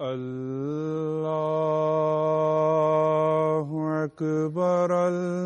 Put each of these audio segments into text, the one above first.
الله أكبر الله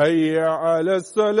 حي على السلام.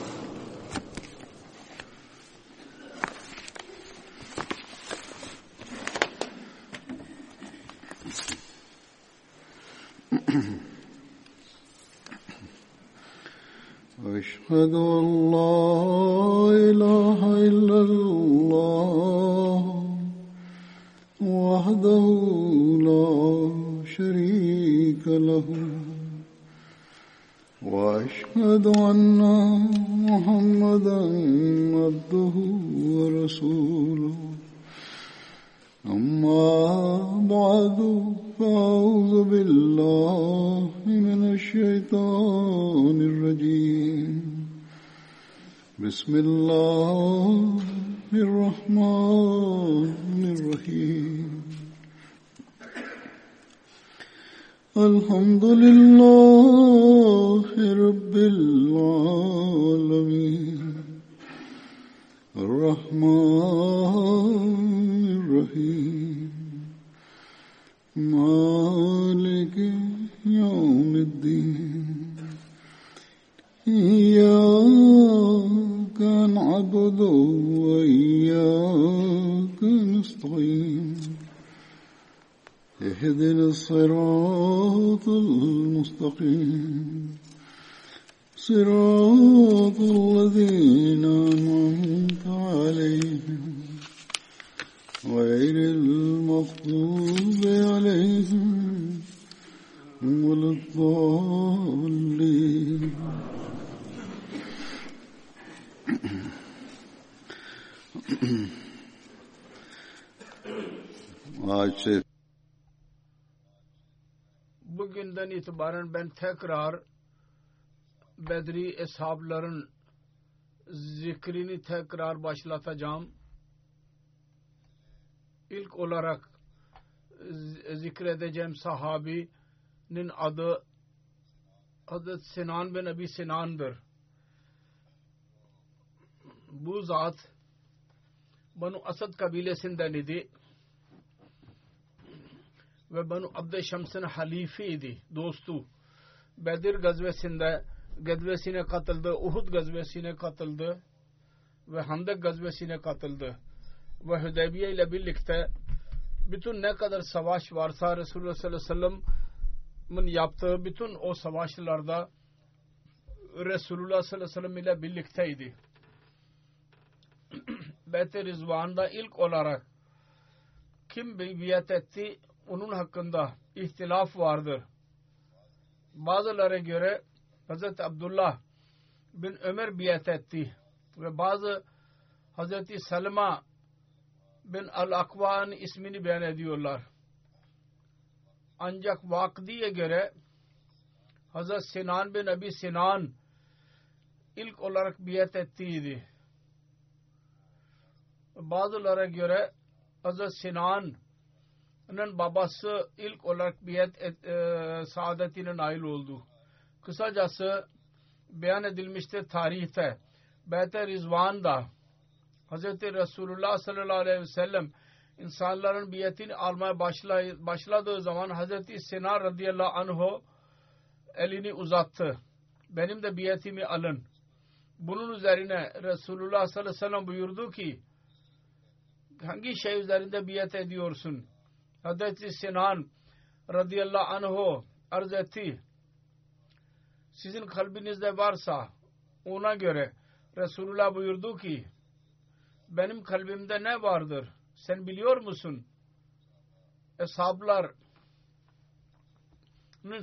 Tekrar Bedri eshabların zikrini tekrar başlatacağım. İlk olarak zikredeceğim sahabinin adı Hazret Sinan bin Abi Sinan'dır. Bu zat Banu Asad kabilesinden idi ve Banu Abd Şams'ın halifiydi, dostu. Bedir gazvesinde gazvesine katıldı, Uhud gazvesine katıldı ve Handak gazvesine katıldı. Ve Hüdeybiye ile birlikte bütün ne kadar savaş varsa Resulullah sallallahu aleyhi ve sellem'in yaptığı bütün o savaşlarda Resulullah sallallahu aleyhi ve sellem ile birlikteydi. Beyt-i Rizvan'da ilk olarak kim biat etti onun hakkında ihtilaf vardır. Bazılara göre Hz. Abdullah bin Ömer biat etti ve bazı Hz. Salma bin Al-Akva'nın ismini beyan ediyorlar. Ancak Vakdi'ye göre Hz. Sinan bin Abi Sinan ilk olarak biat ettiydi. Bazılara göre Hz. Sinan'ın babası ilk olarak biat et, e, saadetine nail oldu. Kısacası beyan edilmiştir tarihte. Beyt-i Rizvan'da Hz. Resulullah sallallahu aleyhi ve sellem insanların biyetini almaya başladığı zaman Hz. Sinan radıyallahu anh'u elini uzattı. Benim de biyetimi alın. Bunun üzerine Resulullah sallallahu aleyhi ve sellem buyurdu ki hangi şey üzerinde biyet ediyorsun? Hz. Sinan radıyallahu anh'u arz etti. Sizin kalbinizde varsa ona göre Resulullah buyurdu ki benim kalbimde ne vardır? Sen biliyor musun? Eshablar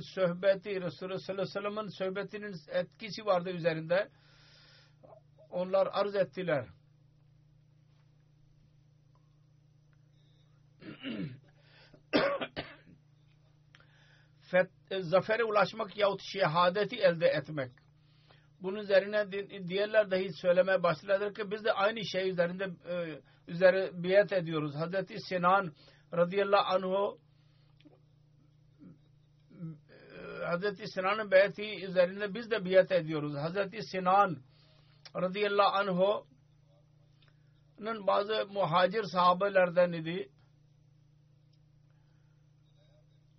sohbeti Resulullah sallallahu aleyhi ve sellem'in sohbetinin etkisi vardı üzerinde. Onlar arz ettiler. Zafere ulaşmak yahut şehadeti elde etmek. Bunun üzerine diğerler dahi söylemeye başladılar ki biz de aynı şey üzerinde e, üzeri biyet ediyoruz. Hazreti Sinan radıyallahu anh'u Hazreti Sinan'ın beyeti üzerinde biz de biyet ediyoruz. Hazreti Sinan radıyallahu anh'un bazı muhacir sahabelerden idi.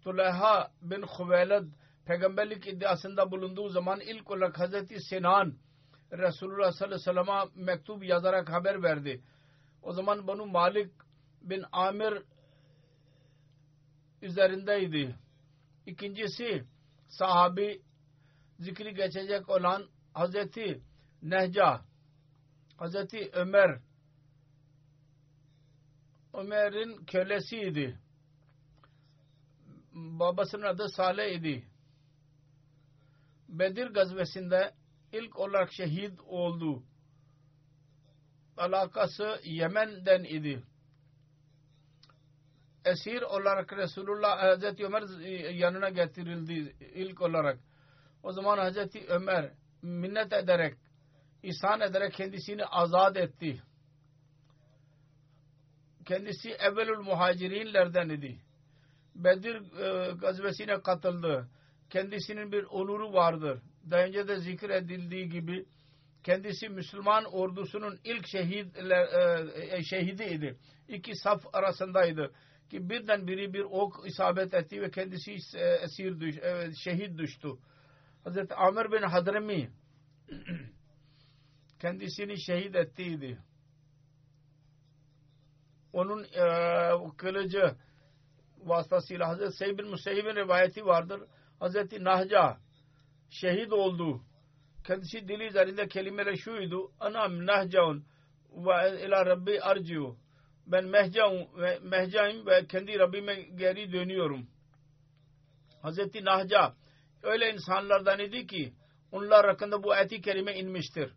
Tuleyha bin Huveyled peygamberlik iddiasında bulunduğu zaman ilk olarak Hazreti Sinan Resulullah sallallahu aleyhi ve sellem'e mektup yazarak haber verdi. O zaman Banu Malik bin Amir üzerindeydi. İkincisi sahabi zikri geçecek olan Hazreti Nehca Hazreti Ömer Ömer'in kölesiydi. Babasının adı Saleh idi. Bedir gazvesinde ilk olarak şehit oldu. Alakası Yemen'den idi. Esir olarak Resulullah Hazreti Ömer yanına getirildi ilk olarak. O zaman Hazreti Ömer minnet ederek, ihsan ederek kendisini azat etti. Kendisi evvelül muhacirinlerden idi. Bedir e, gazvesine katıldı. Kendisinin bir onuru vardır. Daha önce de zikredildiği gibi kendisi Müslüman ordusunun ilk şehit, e, şehidiydi. İki saf arasındaydı. Ki birden biri bir ok isabet etti ve kendisi esir düş, e, şehit düştü. Hazreti Amr bin Hadrami kendisini şehit ettiydi. Onun e, kılıcı vasıtasıyla Hazreti Seyyid bin Musayyib'in rivayeti vardır. Hazreti Nahca şehit oldu. Kendisi dili üzerinde kelimeler şuydu. Anam nahcaun ve ila Rabbi arciu. Ben mehcaun ve mehcaim ve kendi Rabbime geri dönüyorum. Hazreti Nahca öyle insanlardan idi ki onlar hakkında bu ayet-i kerime inmiştir.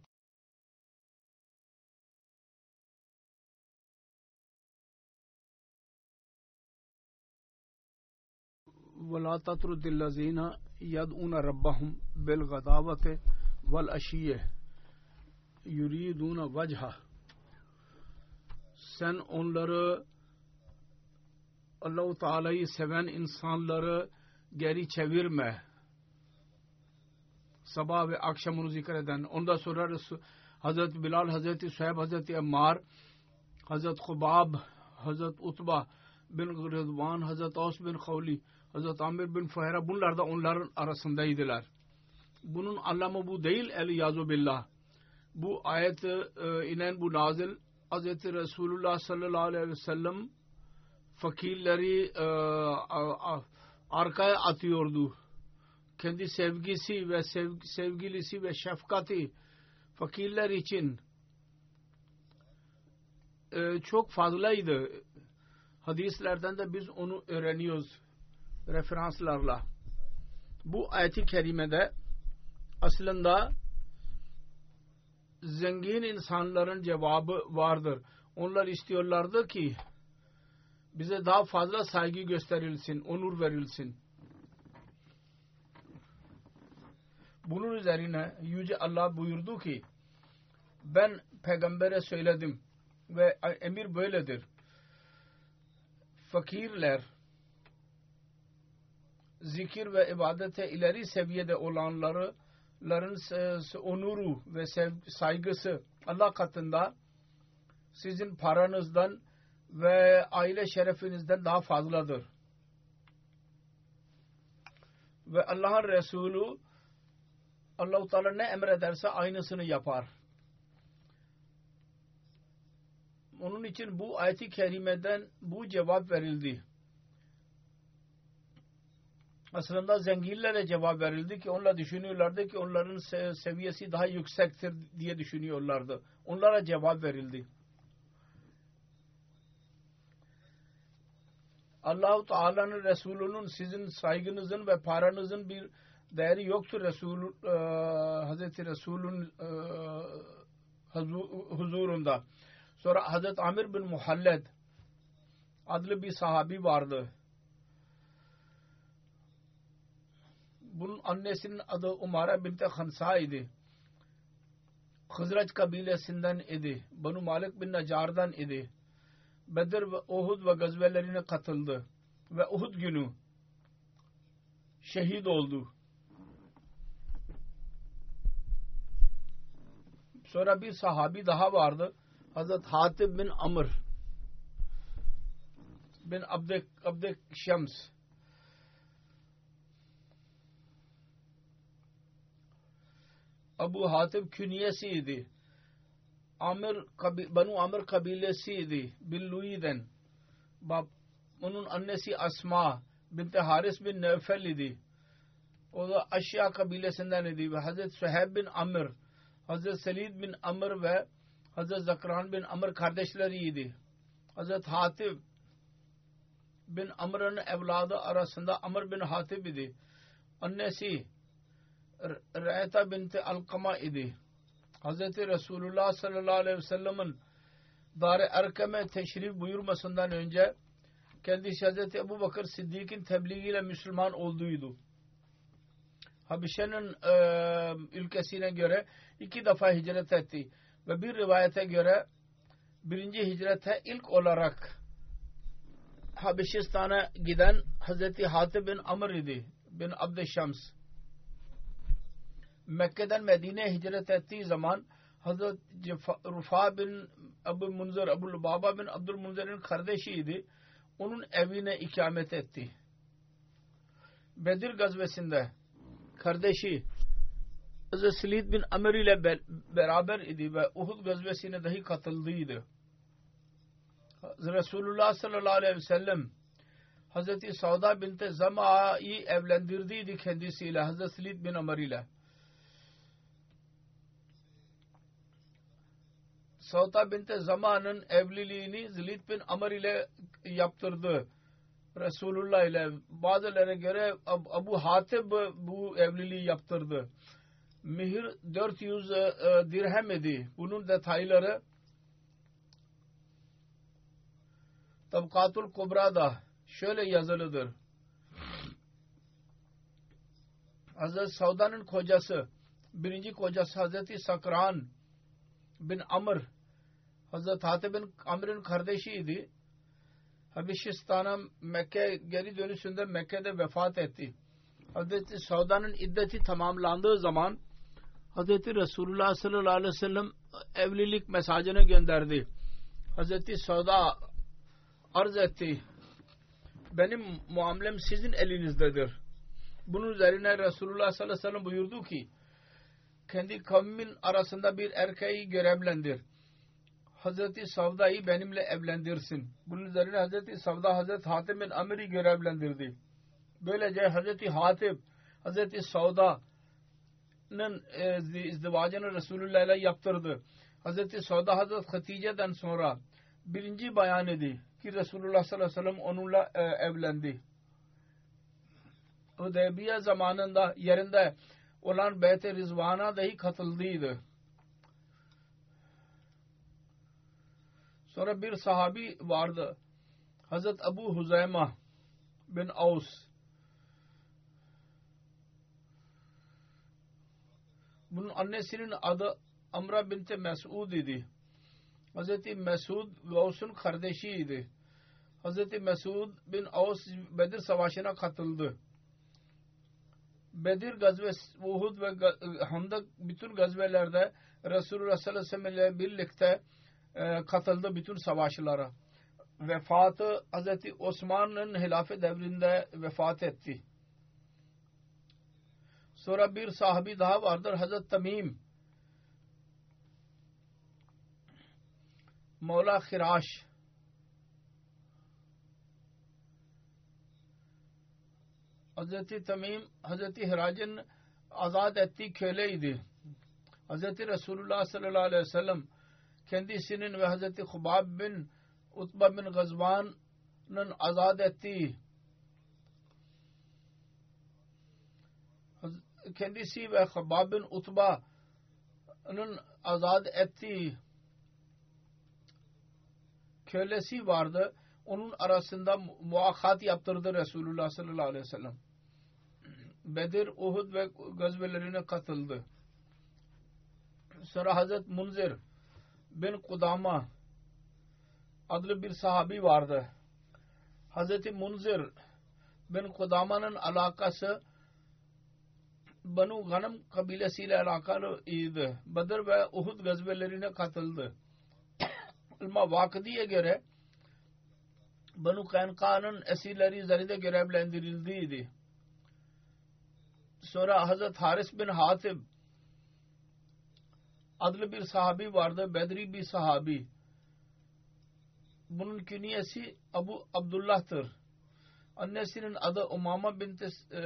ولا تطرد الذين يدعون ربهم بالغداوة والعشية يريدون وجهه sen onları Allah-u Teala'yı seven insanları geri çevirme. Sabah ve akşam onu zikreden. Ondan sonra Resul, Hazreti Bilal, Hazreti Suheb, Hazreti Ammar, Hazreti Khubab, Hazreti Utba bin Rıdvan, Hazreti Aus bin Khawli, Hazreti Amir bin Fuhera bunlar da onların arasındaydılar. Bunun anlamı bu değil el yazu billah. Bu ayet e, inen bu nazil Hz. Resulullah sallallahu aleyhi ve sellem fakirleri e, arkaya atıyordu. Kendi sevgisi ve sev, sevgilisi ve şefkati fakirler için e, çok fazlaydı. Hadislerden de biz onu öğreniyoruz referanslarla. Bu ayet-i kerimede aslında zengin insanların cevabı vardır. Onlar istiyorlardı ki bize daha fazla saygı gösterilsin, onur verilsin. Bunun üzerine Yüce Allah buyurdu ki ben peygambere söyledim ve emir böyledir. Fakirler zikir ve ibadete ileri seviyede olanları ların onuru ve saygısı Allah katında sizin paranızdan ve aile şerefinizden daha fazladır. Ve Allah'ın Resulü Allah-u Teala ne emrederse aynısını yapar. Onun için bu ayeti kerimeden bu cevap verildi aslında zenginlere cevap verildi ki onlar düşünüyorlardı ki onların seviyesi daha yüksektir diye düşünüyorlardı. Onlara cevap verildi. Allahu Teala'nın Resulü'nün sizin saygınızın ve paranızın bir değeri yoktur Resul e, Hazreti Resul'ün e, huzurunda. Sonra Hazreti Amir bin Muhalled adlı bir sahabi vardı. Bunun annesinin adı Umara binti Khansa idi. Hızraç kabilesinden idi. Banu Malik bin Nacar'dan idi. Bedir ve Uhud ve gazvelerine katıldı. Ve Uhud günü şehit oldu. Sonra bir sahabi daha vardı. Hazret Hatib bin Amr bin Abdek, Abdek Şems Abu Hatib künyesiydi. Amir, Banu Amir kabilesiydi. Billuyiden. Onun annesi Asma binti Haris bin Nevfel idi. O da Aşya kabilesinden idi. Ve Hazreti Suheb bin Amr, Hazreti Selid bin Amr ve Hazreti Zakran bin Amr kardeşleriydi. Hazreti Hatib bin Amr'ın evladı arasında Amr bin Hatib idi. Annesi Re'eta binti Alkama idi. Hz. Resulullah sallallahu aleyhi ve sellem'in Dar-ı Erkem'e teşrif buyurmasından önce kendisi Hz. Ebu Bakır Siddiq'in tebliğiyle Müslüman olduğuydu. Habişe'nin e, ülkesine göre iki defa hicret etti. Ve bir rivayete göre birinci hicrete ilk olarak Habeşistan'a giden Hz. Hatib bin Amr idi. Bin Abdüşşams. Mekke'den Medine'ye hicret ettiği zaman Hazret Rufa bin Abu Munzir, Abu Baba bin Abdülmunzir'in kardeşiydi. Onun evine ikamet etti. Bedir gazvesinde kardeşi Hazreti Selid bin Amr ile be- beraber idi ve Uhud gazvesine dahi katıldıydı. Resulullah sallallahu aleyhi ve sellem Hazreti Sauda binti Zama'yı evlendirdiydi kendisiyle Hazreti Selid bin Amr ile. Sauda binti Zama'nın evliliğini Zelid bin Amr ile yaptırdı. Resulullah ile bazılarına göre Ab- Abu Hatib bu evliliği yaptırdı. Mihir 400 e, e, dirhem idi. Bunun detayları Tabkatul Kubra'da şöyle yazılıdır. Hazreti Sauda'nın kocası, birinci kocası Hazreti Sakran bin Amr, Hazreti Hatib bin Amr'ın kardeşiydi. Habeşistan'a Mekke geri dönüşünde Mekke'de vefat etti. Hazreti Sauda'nın iddeti tamamlandığı zaman Hazreti Resulullah sallallahu aleyhi ve sellem evlilik mesajını gönderdi. Hazreti Sauda arz etti. Benim muamelem sizin elinizdedir. Bunun üzerine Resulullah sallallahu aleyhi ve sellem buyurdu ki kendi kavmin arasında bir erkeği görevlendir. Hazreti Savda'yı benimle evlendirsin. Bunun üzerine Hazreti Savda Hazreti Hatim bin Amir'i görevlendirdi. Böylece Hazreti Hatip Hazreti Savda'nın e, izdivacını Resulullah ile yaptırdı. Hazreti Savda Hazreti Hatice'den sonra birinci bayan idi ki Resulullah sallallahu aleyhi ve sellem onunla e, evlendi. Hudeybiye zamanında yerinde olan Beyt-i Rizvan'a dahi katıldıydı. Sonra bir sahabi vardı. Hazret Abu Huzeyma bin Aus. Bunun annesinin adı Amra binti Mes'ud idi. Hazreti Mesud Avs'un kardeşiydi. Hazreti Mesud bin Avs Bedir Savaşı'na katıldı. Bedir gazvesi, Uhud ve Handak bütün gazvelerde Resulullah sallallahu aleyhi ve sellem ile birlikte e, katıldı bütün savaşlara. Vefatı Hazreti Osman'ın hilafet devrinde vefat etti. Sonra bir sahabi daha vardır Hazreti Tamim. Mevla Khiraş. Hazreti Tamim Hazreti Hirac'ın azat ettiği köleydi. Hazreti Resulullah sallallahu aleyhi ve sellem kendisinin ve Hazreti Hubab bin Utba bin Gazvan'ın azat ettiği kendisi ve Hubab bin Utba'nın azat ettiği kölesi vardı. Onun arasında muakkat yaptırdı Resulullah sallallahu aleyhi ve sellem. Bedir, Uhud ve gazvelerine katıldı. Sonra Hazret Munzir bin Kudama adlı bir sahabi vardı. Hazreti Munzir bin Kudama'nın alakası Banu Ganam kabilesiyle alakalı idi. Bedir ve Uhud gazvelerine katıldı. Ilma Vakıdi'ye göre Banu Kanka'nın esirleri üzerinde görevlendirildiydi. Sonra Hazret Haris bin Hatib adlı bir sahabi vardı. Bedri bir sahabi. Bunun künyesi Abu Abdullah'tır. Annesinin adı Umama binti e,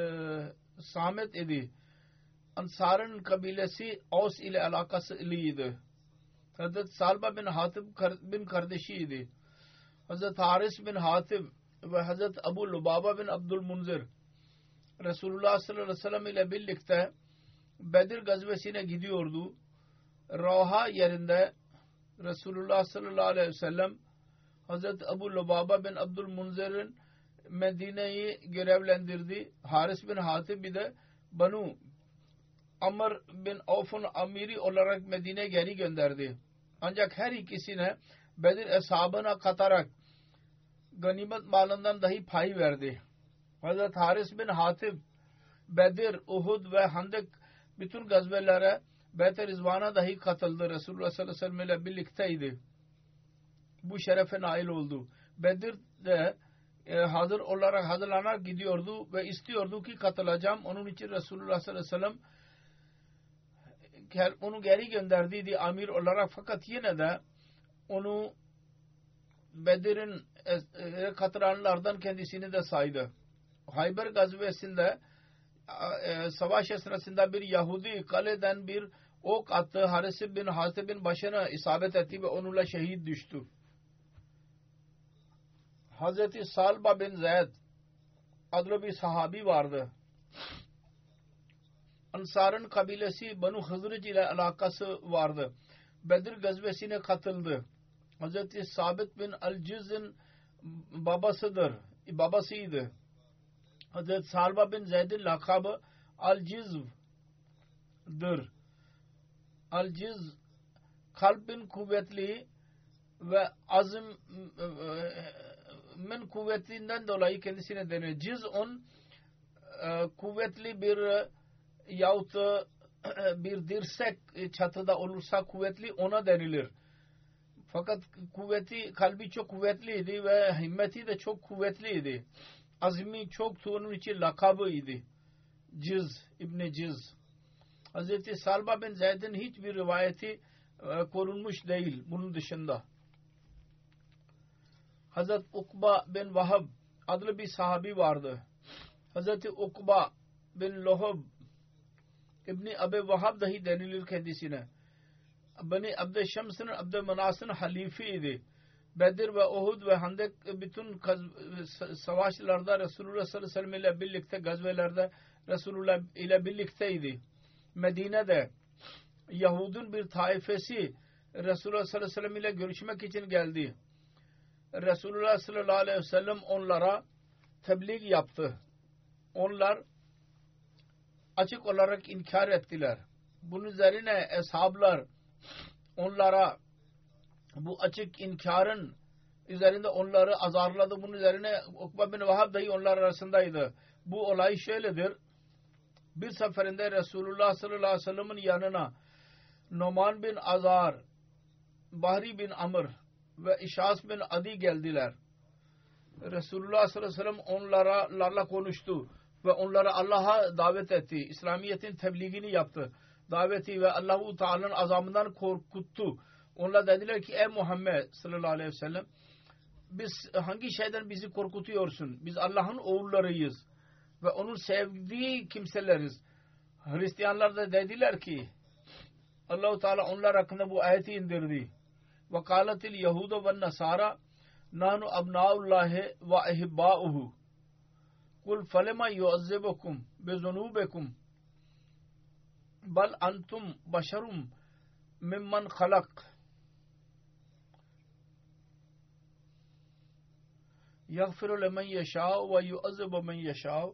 Samet idi. Ansar'ın kabilesi Aus ile alakası iliydi. Hazret Salba bin Hatib bin kardeşiydi. Hazret Haris bin Hatib ve Hazret Abu Lubaba bin Abdülmunzir Resulullah sallallahu aleyhi ve sellem ile birlikte Bedir gazvesine gidiyordu. Ravha yerinde Resulullah sallallahu aleyhi ve sellem Hazret Abu Lubaba bin Abdülmunzir'in Medine'yi görevlendirdi. Haris bin Hatib bir de Banu Amr bin Avf'un amiri olarak Medine geri gönderdi. Ancak her ikisine Bedir eshabına katarak ganimet malından dahi pay verdi. Hazret Haris bin Hatib Bedir, Uhud ve Handek bütün gazvelere Beyt-i Rizvan'a dahi katıldı. Resulullah sallallahu aleyhi ve sellem ile birlikteydi. Bu şerefe nail oldu. Bedir'de e, hazır olarak hazırlanarak gidiyordu ve istiyordu ki katılacağım. Onun için Resulullah sallallahu aleyhi ve sellem onu geri gönderdiği amir olarak fakat yine de onu Bedir'in e, katıranlardan kendisini de saydı. Hayber gazvesinde e, savaş esnasında bir Yahudi kaleden bir ok attı. Haris bin Hazret bin başına isabet etti ve onunla şehit düştü. Hazreti Salba bin Zeyd adlı bir sahabi vardı. Ansar'ın kabilesi Banu Hızrıc ile alakası vardı. Bedir gazvesine katıldı. Hazreti Sabit bin Al-Ciz'in babasıdır. Babasıydı. Hazreti Salba bin Zeyd'in lakabı Al-Ciz'dir. Al-Ciz kalbin kuvvetli ve azim min kuvvetinden dolayı kendisine denir. Ciz on e, kuvvetli bir yahut bir dirsek çatıda olursa kuvvetli ona denilir. Fakat kuvveti, kalbi çok kuvvetliydi ve himmeti de çok kuvvetliydi. Azmi çok onun için lakabıydı. Ciz, İbni Ciz. Hazreti Salba bin Zeyd'in hiçbir rivayeti e, korunmuş değil bunun dışında. Hazret Ukba bin Vahab adlı bir sahabi vardı. Hazreti Ukba bin Lohab İbni Abi Vahab dahi denilir kendisine. Bani Abdüşşems'in Abdümenas'ın halifiydi. Bedir ve Uhud ve Handek bütün savaşlarda Resulullah sallallahu aleyhi ve sellem ile birlikte gazvelerde Resulullah ile birlikteydi. Medine'de Yahud'un bir taifesi Resulullah sallallahu aleyhi ve sellem ile görüşmek için geldi. Resulullah sallallahu aleyhi ve sellem onlara tebliğ yaptı. Onlar açık olarak inkar ettiler. Bunun üzerine eshablar onlara bu açık inkarın üzerinde onları azarladı. Bunun üzerine Ukba bin Vahab dahi onlar arasındaydı. Bu olay şöyledir. Bir seferinde Resulullah sallallahu aleyhi ve sellem'in yanına Noman bin Azar, Bahri bin Amr ve İşas bin Adi geldiler. Resulullah sallallahu aleyhi ve sellem onlarla konuştu ve onları Allah'a davet etti. İslamiyet'in tebliğini yaptı. Daveti ve Allahu Teala'nın azamından korkuttu. Onlar dediler ki ey Muhammed sallallahu aleyhi ve sellem biz hangi şeyden bizi korkutuyorsun? Biz Allah'ın oğullarıyız ve onun sevdiği kimseleriz. Hristiyanlar da dediler ki Allahu Teala onlar hakkında bu ayeti indirdi. Ve kâletil Yahuda ve Nasara nahnu abnaullahi ve ehibbâuhu kul felema yuazzibukum bezunubekum bal antum başarum mimman halak يغفر لمن يشاء ويعذب من يشاء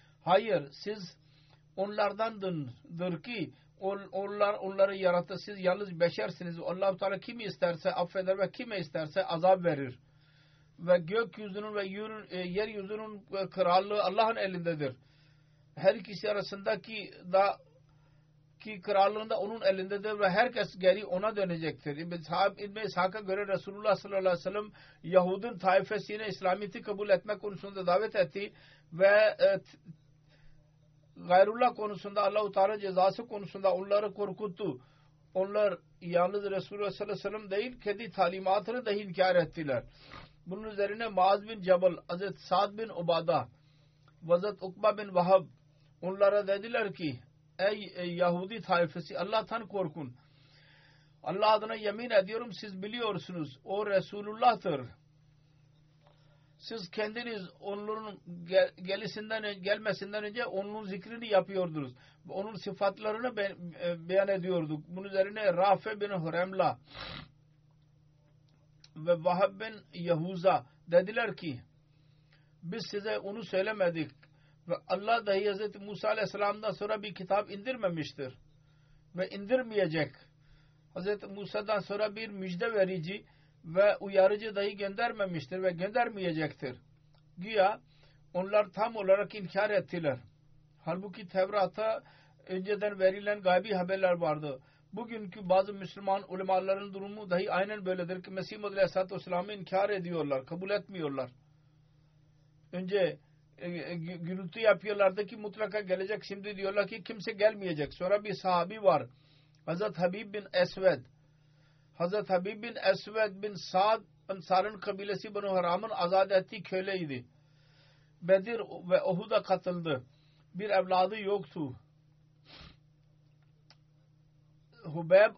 Hayır siz onlardandır ki onlar onları yarattı. Siz yalnız beşersiniz. allah Teala kimi isterse affeder ve kime isterse azap verir. Ve gökyüzünün ve e, yeryüzünün krallığı Allah'ın elindedir. Her ikisi arasındaki da ki krallığında onun elindedir ve herkes geri ona dönecektir. İbn İshak'a göre Resulullah sallallahu aleyhi ve sellem Yahud'un taifesine İslamiyet'i kabul etmek konusunda davet etti ve e, gayrullah konusunda Allah-u Teala cezası konusunda onları korkuttu. Onlar yalnız Resulullah sallallahu aleyhi ve değil kendi talimatını da inkar ettiler. Bunun üzerine Maaz bin Cebel, Hazret Sa'd bin Ubada, Hazret Ukba bin Vahab onlara dediler ki ey, ey Yahudi tayfesi Allah'tan korkun. Allah adına yemin ediyorum siz biliyorsunuz o Resulullah'tır. Siz kendiniz onların gel, gelisinden gelmesinden önce onun zikrini yapıyordunuz. Onun sıfatlarını be, e, beyan ediyorduk. Bunun üzerine Rafe bin Huremla ve Vahab bin Yahuza dediler ki biz size onu söylemedik ve Allah dahi Hz. Musa Aleyhisselam'dan sonra bir kitap indirmemiştir. ve indirmeyecek. Hz. Musa'dan sonra bir müjde verici ve uyarıcı dahi göndermemiştir ve göndermeyecektir. Güya onlar tam olarak inkar ettiler. Halbuki Tevrat'a önceden verilen gaybi haberler vardı. Bugünkü bazı Müslüman ulemaların durumu dahi aynen böyledir ki Mesih Muhammed Aleyhisselatü Vesselam'ı inkar ediyorlar, kabul etmiyorlar. Önce e, e, gürültü yapıyorlardı ki mutlaka gelecek. Şimdi diyorlar ki kimse gelmeyecek. Sonra bir sahabi var. Hazret Habib bin Esved. Hazret Habib bin Esved bin Sa'd Ansar'ın kabilesi Banu Haram'ın azad ettiği köleydi. Bedir ve Uhud'a katıldı. Bir evladı yoktu. Hubeb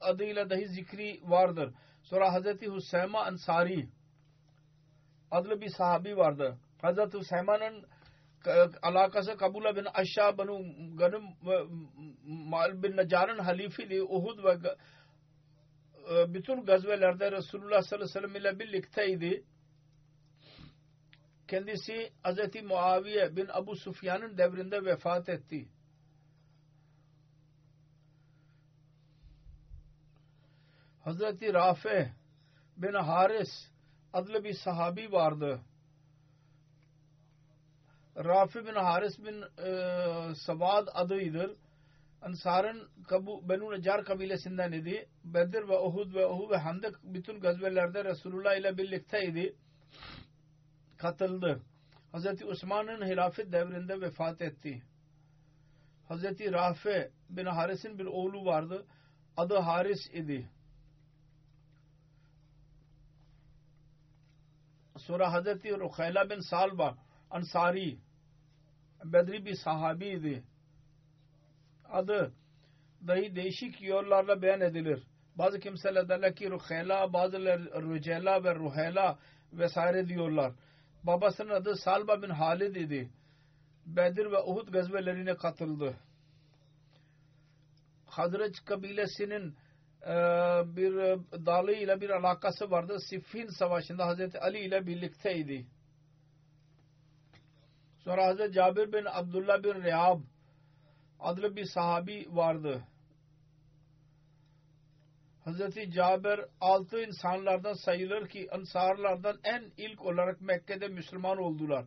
adıyla dahi zikri vardır. Sonra Hazreti Hüseyma Ansari adlı bir sahabi vardı. Hazreti Hüseyma'nın alakası Kabula bin Aşağı Banu Ganım Mal bin Necar'ın halifiydi. Uhud ve bütün gazvelerde Resulullah sallallahu aleyhi ve sellem ile birlikteydi. Kendisi Hz. Muaviye bin Abu Sufyan'ın devrinde vefat etti. Hazreti Rafe bin Haris adlı bir sahabi vardı. Rafi bin Haris bin e, Savad adıydır. Ansar'ın Benu Necar kabilesinden idi. Bedir ve Uhud ve Uhud ve Handek bütün gazvelerde Resulullah ile birlikteydi. Katıldı. Hz. Osman'ın hilafet devrinde vefat etti. Hz. Rafi bin Haris'in bir oğlu vardı. Adı Haris idi. Sonra Hz. Rukhayla bin Salba Ansari Bedri bir sahabiydi. Adı dahi değişik yollarla beyan edilir. Bazı kimseler derler ki Rukhayla, bazıları Rücela ve Ruhela vesaire diyorlar. Babasının adı Salba bin Halid idi. Bedir ve Uhud gazvelerine katıldı. Hazreç kabilesinin e, bir dalı ile bir alakası vardı. Siffin savaşında Hazreti Ali ile birlikteydi. Sonra Hazreti Cabir bin Abdullah bin Rehab adlı bir sahabi vardı. Hazreti Cabir altı insanlardan sayılır ki ansarlardan en ilk olarak Mekke'de Müslüman oldular.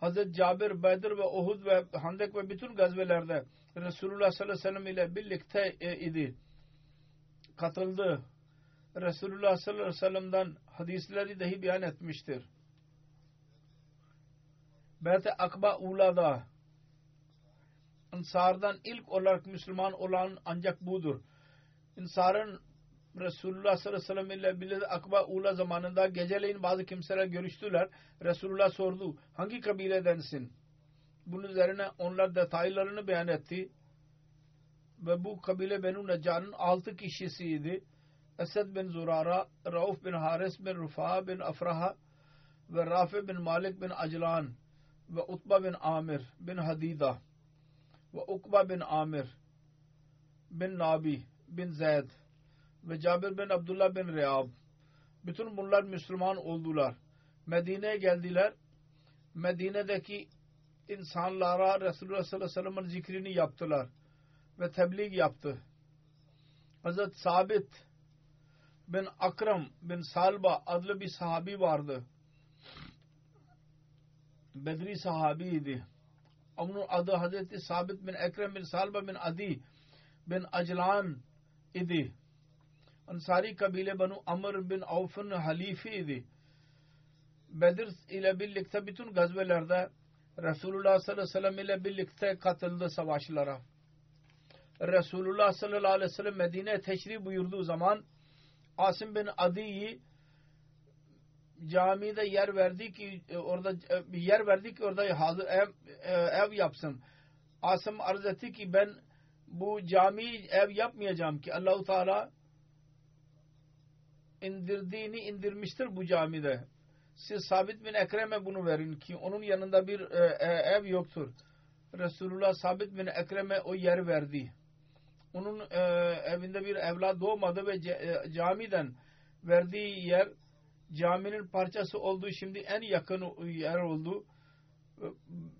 Hazreti Cabir Bedir ve Uhud ve Handek ve bütün gazvelerde Resulullah sallallahu aleyhi ve sellem ile birlikte idi. Katıldı. Resulullah sallallahu aleyhi ve sellem'den hadisleri dahi beyan etmiştir. Beyt-i Akba Ula'da Ansardan ilk olarak Müslüman olan ancak budur. İnsarın Resulullah sallallahu aleyhi ve sellem ile birlikte Akba Ula zamanında geceleyin bazı kimseler görüştüler. Resulullah sordu hangi kabiledensin? Bunun üzerine onlar detaylarını beyan etti. Ve bu kabile Benu Neccar'ın altı kişisiydi. Esed bin Zurara, Rauf bin Haris bin Rufa bin Afraha ve Rafi bin Malik bin Aclan ve Utba bin Amir bin Hadida ve Ukba bin Amir bin Nabi bin Zeyd ve Cabir bin Abdullah bin Reyab. Bütün bunlar Müslüman oldular. Medine'ye geldiler. Medine'deki insanlara Resulullah sallallahu aleyhi ve sellem'in zikrini yaptılar. Ve tebliğ yaptı. Hazret Sabit bin Akram bin Salba adlı bir sahabi vardı. Bedri sahabiydi. Onun adı Hazreti Sabit bin Ekrem bin Salba bin Adi bin Aclan idi. Ansari kabile Banu Amr bin Avf'ın halifiydi. Bedir ile birlikte bütün gazvelerde Resulullah sallallahu aleyhi ve sellem ile birlikte katıldı savaşlara. Resulullah sallallahu aleyhi ve sellem Medine'ye teşrif buyurduğu zaman Asim bin Adi'yi camide yer verdi ki orada bir yer verdi ki orada hazır ev, ev yapsın. Asım arz etti ki ben bu cami ev yapmayacağım ki Allahu Teala indirdiğini indirmiştir bu camide. Siz Sabit bin Ekrem'e bunu verin ki onun yanında bir e, ev yoktur. Resulullah Sabit bin Ekrem'e o yer verdi. Onun e, evinde bir evlat doğmadı ve e, camiden verdiği yer caminin parçası olduğu şimdi en yakın yer oldu.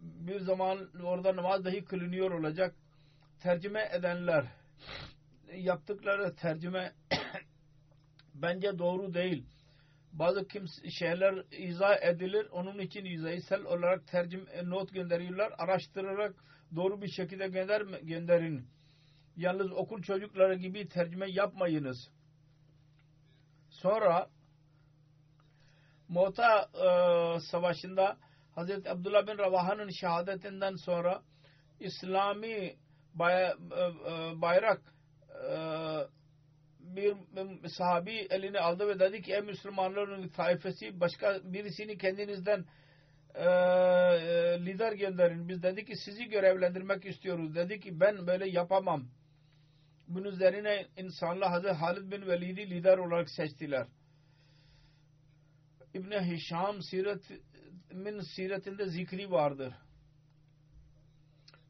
Bir zaman orada namaz dahi kılınıyor olacak. Tercüme edenler yaptıkları tercüme bence doğru değil. Bazı kimse şeyler izah edilir. Onun için yüzeysel olarak tercüme not gönderiyorlar. Araştırarak doğru bir şekilde gönder, gönderin. Yalnız okul çocukları gibi tercüme yapmayınız. Sonra Mota e, Savaşı'nda Hazreti Abdullah bin Ravaha'nın şehadetinden sonra İslami bay, e, e, bayrak e, bir sahabi elini aldı ve dedi ki ey Müslümanların taifesi başka birisini kendinizden e, lider gönderin. Biz dedi ki sizi görevlendirmek istiyoruz. Dedi ki ben böyle yapamam. Bunun üzerine insanlar Hazreti Halid bin Velid'i lider olarak seçtiler. İbni Hişam siretin siretinde zikri vardır.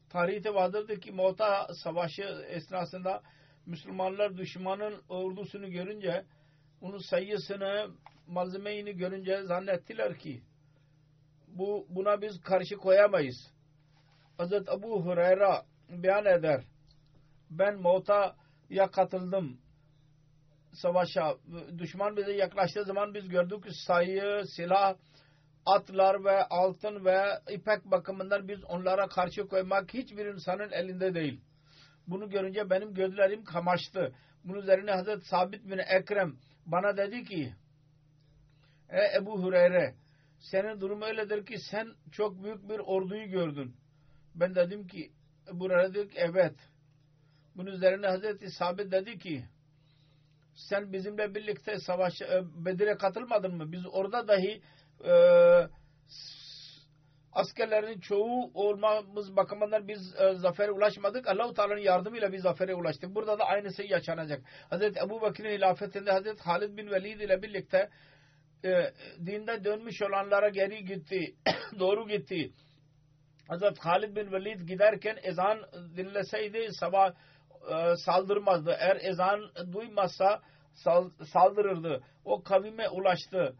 Tarihte vardır ki Mota Savaşı esnasında Müslümanlar düşmanın ordusunu görünce onun sayısını malzemeyini görünce zannettiler ki bu buna biz karşı koyamayız. Hazret Abu Hureyre beyan eder. Ben Mota'ya katıldım savaşa. Düşman bize yaklaştığı zaman biz gördük ki sayı, silah, atlar ve altın ve ipek bakımından biz onlara karşı koymak hiçbir insanın elinde değil. Bunu görünce benim gözlerim kamaştı. Bunun üzerine Hazreti Sabit bin Ekrem bana dedi ki Ey Ebu Hureyre senin durumu öyledir ki sen çok büyük bir orduyu gördün. Ben dedim ki Ebu Hureyre dedi ki evet. Bunun üzerine Hazreti Sabit dedi ki sen bizimle birlikte savaş e, Bedir'e katılmadın mı? Biz orada dahi e, askerlerin çoğu olmamız bakımından biz e, zafere ulaşmadık. Allah-u Teala'nın yardımıyla biz zafere ulaştık. Burada da aynısı yaşanacak. Hazreti Ebu Bakır'ın hilafetinde Hazreti Halid bin Velid ile birlikte e, dinde dönmüş olanlara geri gitti. Doğru gitti. Hazreti Halid bin Velid giderken ezan dinleseydi sabah e, saldırmazdı. Eğer ezan duymazsa saldırırdı. O kavime ulaştı.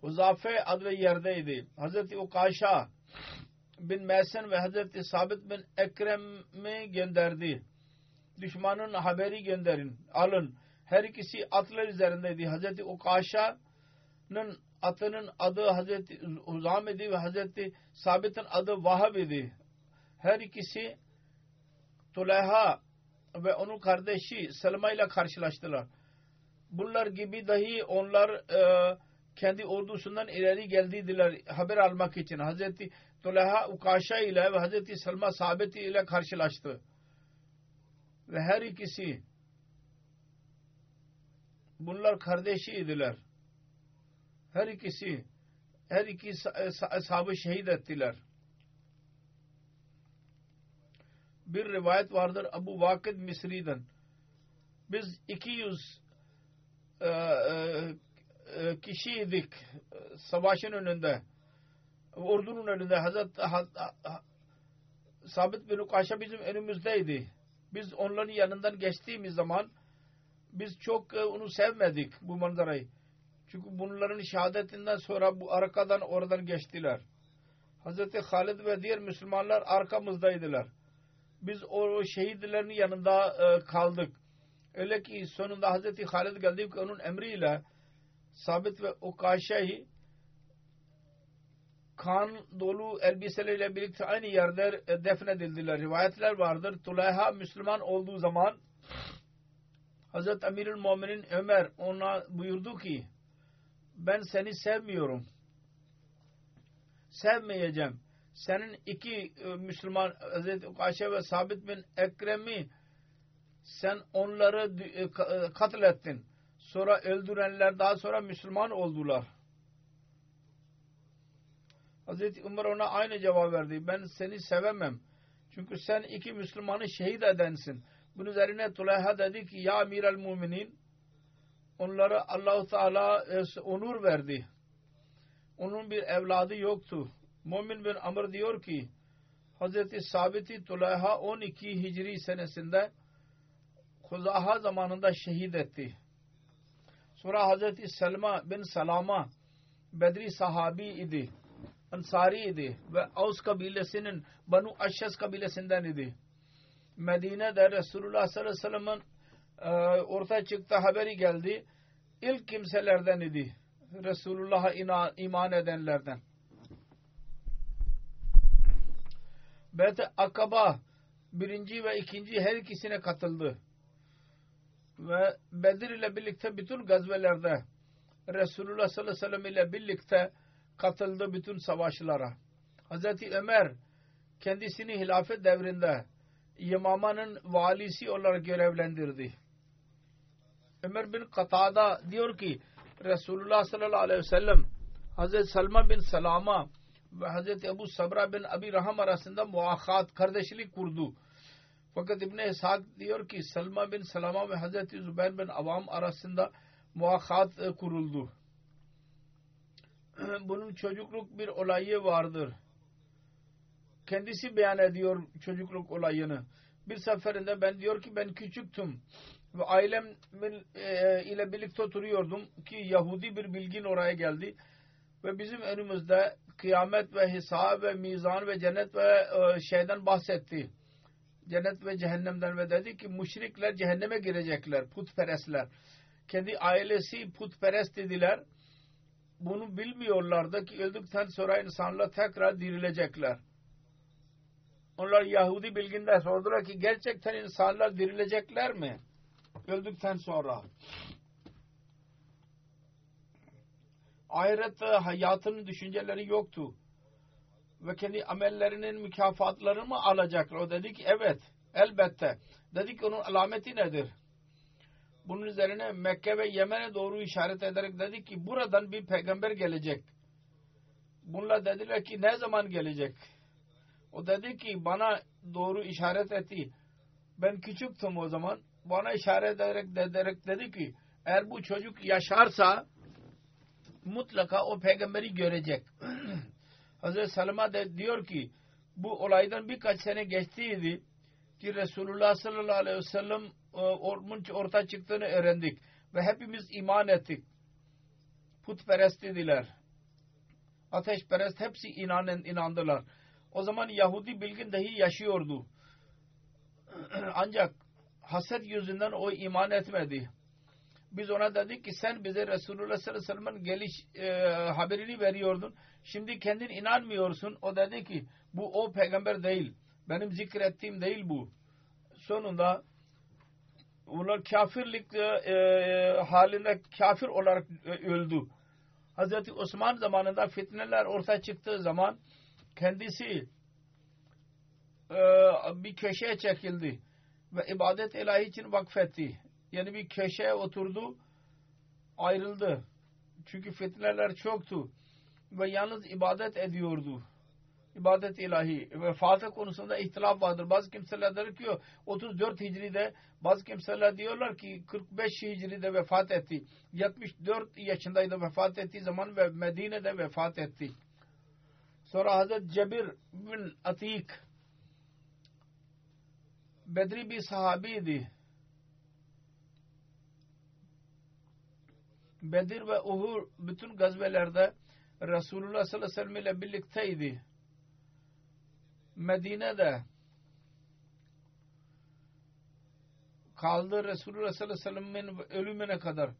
Huzafe adlı yerdeydi. Hazreti Ukaşa bin Mesen ve Hazreti Sabit bin Ekrem'i gönderdi. Düşmanın haberi gönderin. Alın. Her ikisi atlar üzerindeydi. Hazreti Ukaşa'nın atının adı Hazreti Huzam idi ve Hazreti Sabit'in adı Vahab idi. Her ikisi Tuleyha ve onun kardeşi Selma ile karşılaştılar. Bunlar gibi dahi onlar e, kendi ordusundan ileri geldiydiler haber almak için. Hazreti Tulaha Ukaşa ile ve Hazreti Selma Sabiti ile karşılaştı. Ve her ikisi bunlar kardeşiydiler. Her ikisi her iki ashabı şehit ettiler. Bir rivayet vardır Abu Vakid Misri'den. Biz 200 e, e, e, kişiydik savaşın önünde ordunun önünde Hazret Sabit bin Ukaşa bizim önümüzdeydi. Biz onların yanından geçtiğimiz zaman biz çok e, onu sevmedik bu manzarayı. Çünkü bunların şehadetinden sonra bu arkadan oradan geçtiler. Hazreti Halid ve diğer Müslümanlar arkamızdaydılar. Biz o şehitlerin yanında e, kaldık. Öyle ki sonunda Hazreti Halid geldi ki onun emriyle Sabit ve Ukaşa'yı kan dolu elbiseleriyle birlikte aynı yerde defnedildiler. Rivayetler vardır. Tulayha Müslüman olduğu zaman Hazreti Amirül Mu'minin Ömer ona buyurdu ki ben seni sevmiyorum. Sevmeyeceğim. Senin iki e, Müslüman Hazreti Ukaşe ve Sabit bin Ekrem'i sen onları e, katlettin. Sonra öldürenler daha sonra Müslüman oldular. Hazreti Umar ona aynı cevap verdi. Ben seni sevemem. Çünkü sen iki Müslümanı şehit edensin. Bunun üzerine Tulayha dedi ki ya Amir el Muminin onlara Allahu Teala e, onur verdi. Onun bir evladı yoktu. Mumin bin Amr diyor ki Hazreti Sabit'i Tulayha 12 Hicri senesinde Huzaha zamanında şehit etti. Sonra Hazreti Selma bin Salama Bedri sahabi idi. Ansari idi ve Aus kabilesinin Banu Aşşas kabilesinden idi. Medine'de Resulullah sallallahu aleyhi ve sellem'in e, ortaya çıktı haberi geldi. İlk kimselerden idi. Resulullah'a iman edenlerden. Beyt-i Akaba birinci ve ikinci her ikisine katıldı. Ve Bedir ile birlikte bütün gazvelerde Resulullah sallallahu aleyhi ve sellem ile birlikte katıldı bütün savaşlara. Hazreti Ömer kendisini hilafet devrinde Yamamanın valisi olarak görevlendirdi. Ömer bin Katada diyor ki Resulullah sallallahu aleyhi ve sellem Hazreti Salma bin Salama ve Hazreti Ebu Sabra bin Abi Raham arasında muahat, kardeşlik kurdu. Fakat İbn-i İshak diyor ki Salma bin Salama ve Hazreti Zübeyir bin Avam arasında muahat e, kuruldu. Bunun çocukluk bir olayı vardır. Kendisi beyan ediyor çocukluk olayını. Bir seferinde ben diyor ki ben küçüktüm ve ailem e, ile birlikte oturuyordum ki Yahudi bir bilgin oraya geldi ve bizim önümüzde kıyamet ve hesap ve mizan ve cennet ve e, şeyden bahsetti. Cennet ve cehennemden ve dedi ki müşrikler cehenneme girecekler, putperestler. Kendi ailesi putperest dediler. Bunu bilmiyorlardı ki öldükten sonra insanlar tekrar dirilecekler. Onlar Yahudi bilginde sordular ki gerçekten insanlar dirilecekler mi? Öldükten sonra. Ahiret hayatının düşünceleri yoktu. Ve kendi amellerinin mükafatlarını mı alacaklar? O dedi ki evet elbette. Dedi ki onun alameti nedir? Bunun üzerine Mekke ve Yemen'e doğru işaret ederek dedi ki buradan bir peygamber gelecek. Bunlar dediler ki ne zaman gelecek? O dedi ki bana doğru işaret etti. Ben küçüktüm o zaman. Bana işaret ederek, ederek dedi ki eğer bu çocuk yaşarsa mutlaka o peygamberi görecek. Hazreti Salma de diyor ki bu olaydan birkaç sene geçtiydi ki Resulullah sallallahu aleyhi ve sellem e, orta çıktığını öğrendik ve hepimiz iman ettik. Putperest dediler. Ateşperest hepsi inanen, inandılar. O zaman Yahudi bilgin dahi yaşıyordu. Ancak haset yüzünden o iman etmedi. Biz ona dedik ki sen bize Resulullah sallallahu aleyhi ve sellem'in geliş e, haberini veriyordun. Şimdi kendin inanmıyorsun. O dedi ki bu o peygamber değil. Benim zikrettiğim değil bu. Sonunda onlar kafirlik e, e, halinde kafir olarak e, öldü. Hazreti Osman zamanında fitneler ortaya çıktığı zaman kendisi e, bir köşeye çekildi ve ibadet ilahi için vakfetti. Yani bir köşeye oturdu, ayrıldı. Çünkü fitneler çoktu ve yalnız ibadet ediyordu. İbadet ilahi. Vefatı konusunda ihtilaf vardır. Bazı kimseler der ki 34 Hicri'de bazı kimseler diyorlar ki 45 Hicri'de vefat etti. 74 yaşındaydı vefat ettiği zaman ve Medine'de vefat etti. Sonra Hazreti Cebir bin Atik Bedri bir sahabiydi. Bedir ve Uhud bütün gazvelerde Resulullah sallallahu aleyhi ve sellem ile birlikteydi. Medine'de kaldı Resulullah sallallahu aleyhi ve sellem'in ölümüne kadar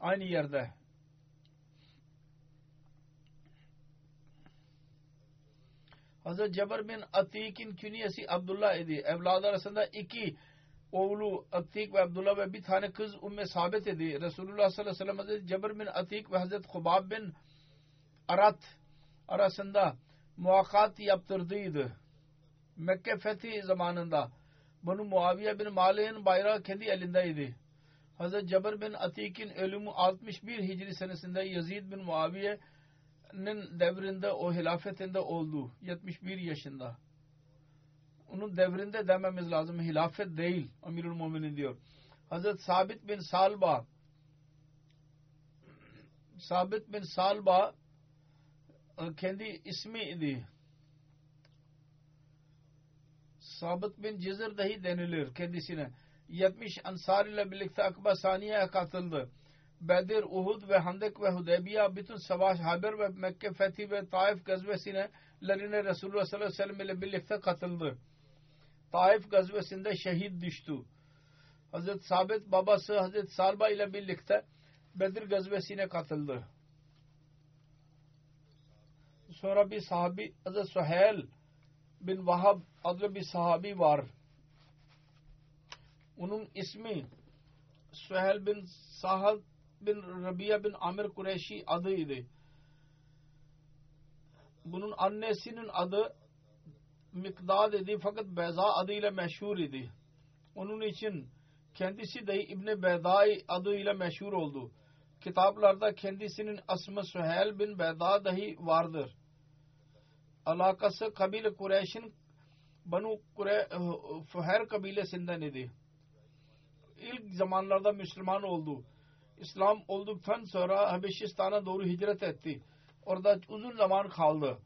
aynı yerde. Hazreti Ceber bin Atik'in künyesi Abdullah idi. Evladı arasında iki oğlu Atik ve Abdullah ve bir tane kız Umme Sabit idi. Resulullah sallallahu aleyhi ve sellem Hazreti Ceber bin Atik ve Hazreti Hubab bin Arat arasında muvakat yaptırdıydı. Mekke fethi zamanında bunu Muaviye bin Malik'in bayrağı kendi elindeydi. Hazreti Ceber bin Atik'in ölümü 61 Hicri senesinde Yazid bin Muaviye'nin devrinde o hilafetinde oldu. 71 yaşında. Onun devrinde dememiz lazım. Hilafet değil. Amirul Muminin diyor. Hazreti Sabit bin Salba Sabit bin Salba kendi ismi idi. Sabit bin Cizir dahi denilir kendisine. 70 Ansar ile birlikte Akba Saniye'ye katıldı. Bedir, Uhud ve Handek ve Hudeybiye bütün savaş haber ve Mekke fethi ve Taif gazvesine lerine Resulullah sallallahu aleyhi ve sellem ile birlikte katıldı. Taif gazvesinde şehit düştü. Hazreti Sabit babası Hazreti Salba ile birlikte Bedir gazvesine katıldı. Sonra bir sahabi Hazreti Suheyl bin Vahab adlı bir sahabi var. Onun ismi Suheyl bin Sahal bin Rabia bin Amir Kureyşi adıydı. Bunun annesinin adı Mikdad idi fakat Beza adıyla meşhur idi. Onun için kendisi de İbni Bedai adıyla meşhur oldu. Kitaplarda kendisinin asmı Süheyl bin Beda dahi vardır. Alakası kabile Kureyş'in Banu Kure, Fuher kabilesinden idi. İlk zamanlarda Müslüman oldu. İslam olduktan sonra Habeşistan'a doğru hicret etti. Orada uzun zaman kaldı.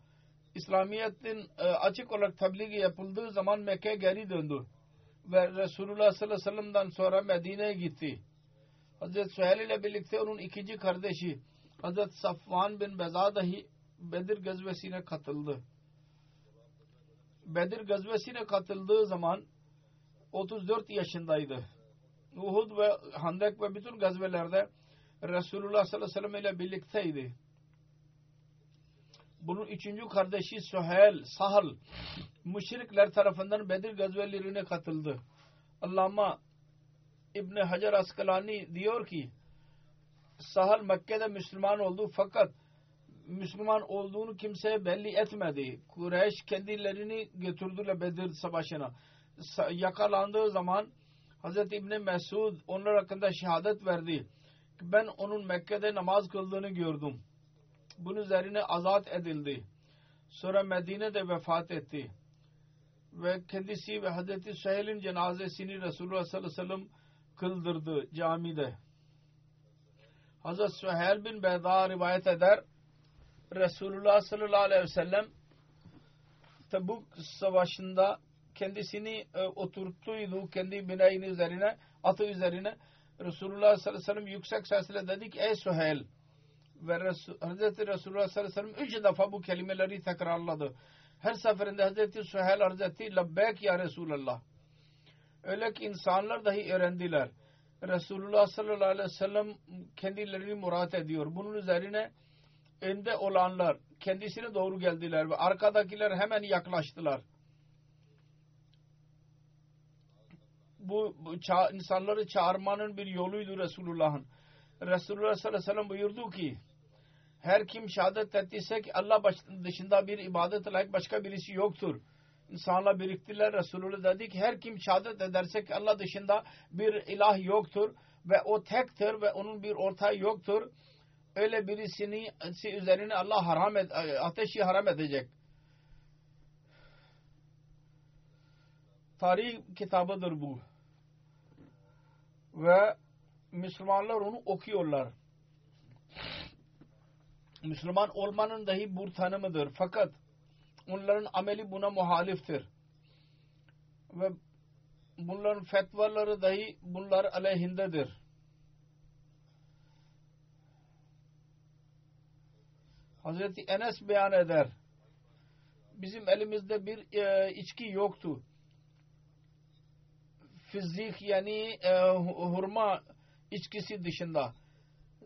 İslamiyet'in e, açık olarak tebliği yapıldığı zaman Mekke'ye geri döndü. Ve Resulullah sallallahu aleyhi ve sellem'den sonra Medine'ye gitti. Hazreti Süheyl ile birlikte onun ikinci kardeşi Hazreti Safvan bin Beza dahi Bedir gazvesine katıldı. Bedir gazvesine katıldığı zaman 34 yaşındaydı. Uhud ve Handek ve bütün gazvelerde Resulullah sallallahu aleyhi ve sellem ile birlikteydi. Bunun üçüncü kardeşi Suheyl, Sahal, müşrikler tarafından Bedir gazvelerine katıldı. Allama İbni Hacer Askalani diyor ki, Sahal Mekke'de Müslüman oldu fakat Müslüman olduğunu kimseye belli etmedi. Kureyş kendilerini götürdüler Bedir savaşına. Yakalandığı zaman Hz. İbni Mesud onlar hakkında şehadet verdi. Ben onun Mekke'de namaz kıldığını gördüm. Bunun üzerine azat edildi. Sonra Medine'de vefat etti. Ve kendisi ve Hazreti Süheyl'in cenazesini Resulullah sallallahu aleyhi ve sellem kıldırdı camide. Hazreti Süheyl bin Beyda rivayet eder. Resulullah sallallahu aleyhi ve sellem Tabuk savaşında kendisini e, oturttuydu kendi bineğinin üzerine, atı üzerine. Resulullah sallallahu aleyhi ve sellem yüksek sesle dedi ki ey Süheyl ve Resul, Hz. Resulullah sallallahu aleyhi ve sellem üç defa bu kelimeleri tekrarladı. Her seferinde Hz. Süheyl arz etti Labbek ya Resulallah. Öyle ki insanlar dahi öğrendiler. Resulullah sallallahu aleyhi ve sellem kendilerini murat ediyor. Bunun üzerine önde olanlar kendisine doğru geldiler ve arkadakiler hemen yaklaştılar. Bu, bu ça insanları çağırmanın bir yoluydu Resulullah'ın. Resulullah sallallahu aleyhi ve sellem buyurdu ki her kim şehadet ettiyse ki Allah dışında bir ibadet layık başka birisi yoktur. İnsanlar biriktiler. Resulullah dedi ki her kim şehadet ederse ki Allah dışında bir ilah yoktur ve o tektir ve onun bir ortağı yoktur. Öyle birisini üzerine Allah haram ed ateşi haram edecek. Tarih kitabıdır bu. Ve Müslümanlar onu okuyorlar. Müslüman olmanın dahi bu tanımıdır. Fakat onların ameli buna muhaliftir. Ve bunların fetvaları dahi bunlar aleyhindedir. Hazreti Enes beyan eder. Bizim elimizde bir e, içki yoktu. Fizik yani e, hurma içkisi dışında.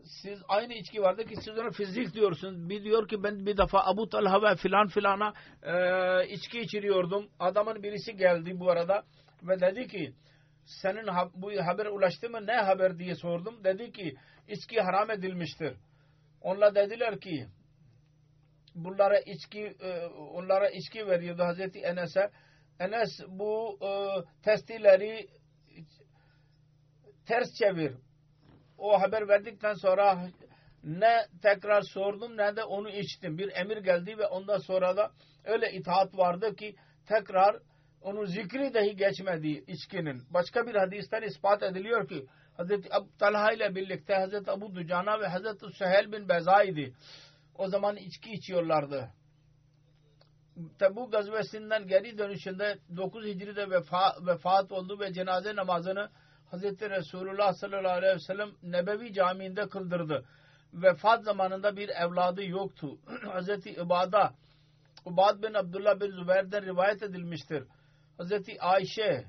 Siz aynı içki vardı ki siz ona fizik diyorsunuz. Bir diyor ki ben bir defa Abu Talha ve filan filana e, içki içiriyordum. Adamın birisi geldi bu arada ve dedi ki senin bu haber ulaştı mı ne haber diye sordum. Dedi ki içki haram edilmiştir. Onlar dediler ki bunlara içki e, onlara içki veriyordu Hazreti Enes'e. Enes bu e, testileri ters çevir. O haber verdikten sonra ne tekrar sordum ne de onu içtim. Bir emir geldi ve ondan sonra da öyle itaat vardı ki tekrar onun zikri dahi geçmedi içkinin. Başka bir hadisten ispat ediliyor ki Hazreti Talha ile birlikte Hazreti Abu Ducana ve Hazreti Süheyl bin Beza idi. O zaman içki içiyorlardı. Tebuk gazvesinden geri dönüşünde 9 Hicri'de vefa, vefat oldu ve cenaze namazını Hz. Resulullah sallallahu aleyhi ve sellem Nebevi Camii'nde kıldırdı. Vefat zamanında bir evladı yoktu. Hz. İbada Ubad bin Abdullah bin Zübeyir'den rivayet edilmiştir. Hazreti Ayşe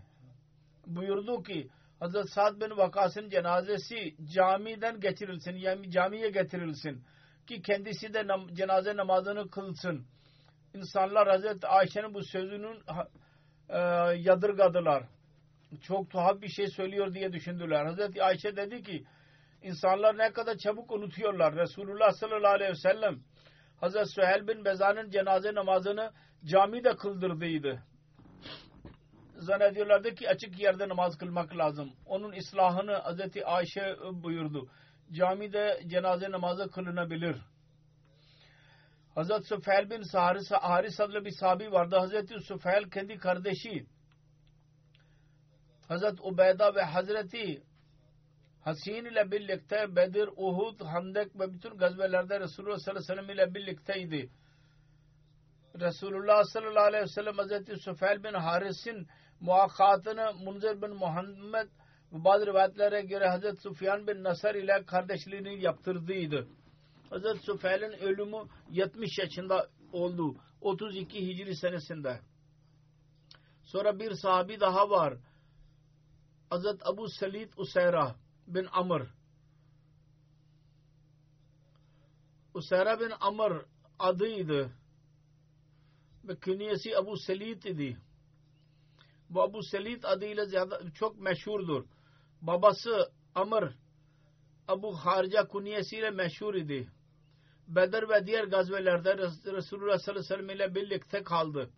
buyurdu ki Hazreti Sa'd bin Vakas'ın cenazesi camiden getirilsin yani camiye getirilsin ki kendisi de nam- cenaze namazını kılsın. İnsanlar Hazreti Ayşe'nin bu sözünün e, yadırgadılar. Çok tuhaf bir şey söylüyor diye düşündüler. Hazreti Ayşe dedi ki insanlar ne kadar çabuk unutuyorlar. Resulullah sallallahu aleyhi ve sellem Hazreti Süheyl bin Bezan'ın cenaze namazını camide kıldırdıydı. Zannediyorlardı ki açık yerde namaz kılmak lazım. Onun islahını Hazreti Ayşe buyurdu. Camide cenaze namazı kılınabilir. Hazreti Süfeyl bin Haris adlı bir sahabi vardı. Hazreti Süfeyl kendi kardeşi Hazreti Ubeyda ve Hazreti Hasin ile birlikte Bedir, Uhud, Handek ve bütün gazvelerde Resulullah sallallahu aleyhi ve sellem ile birlikteydi. Resulullah sallallahu aleyhi ve sellem Hazreti Süfeyl bin Haris'in muakkatını Munzir bin Muhammed ve bazı rivayetlere göre Hazreti Sufyan bin Nasr ile kardeşliğini yaptırdıydı. Hazreti Süfeyl'in ölümü 70 yaşında oldu. 32 Hicri senesinde. Sonra bir sahabi daha var. Hazreti Abu Salid Useyra bin Amr. Useyra bin Amr adıydı. Ve künyesi Abu Salid idi. Bu Abu Salid adıyla ziyade, çok meşhurdur. Babası Amr Abu Harca kunyesiyle meşhur idi. Bedir ve diğer gazvelerde Resulullah sallallahu aleyhi ve sellem ile birlikte kaldı.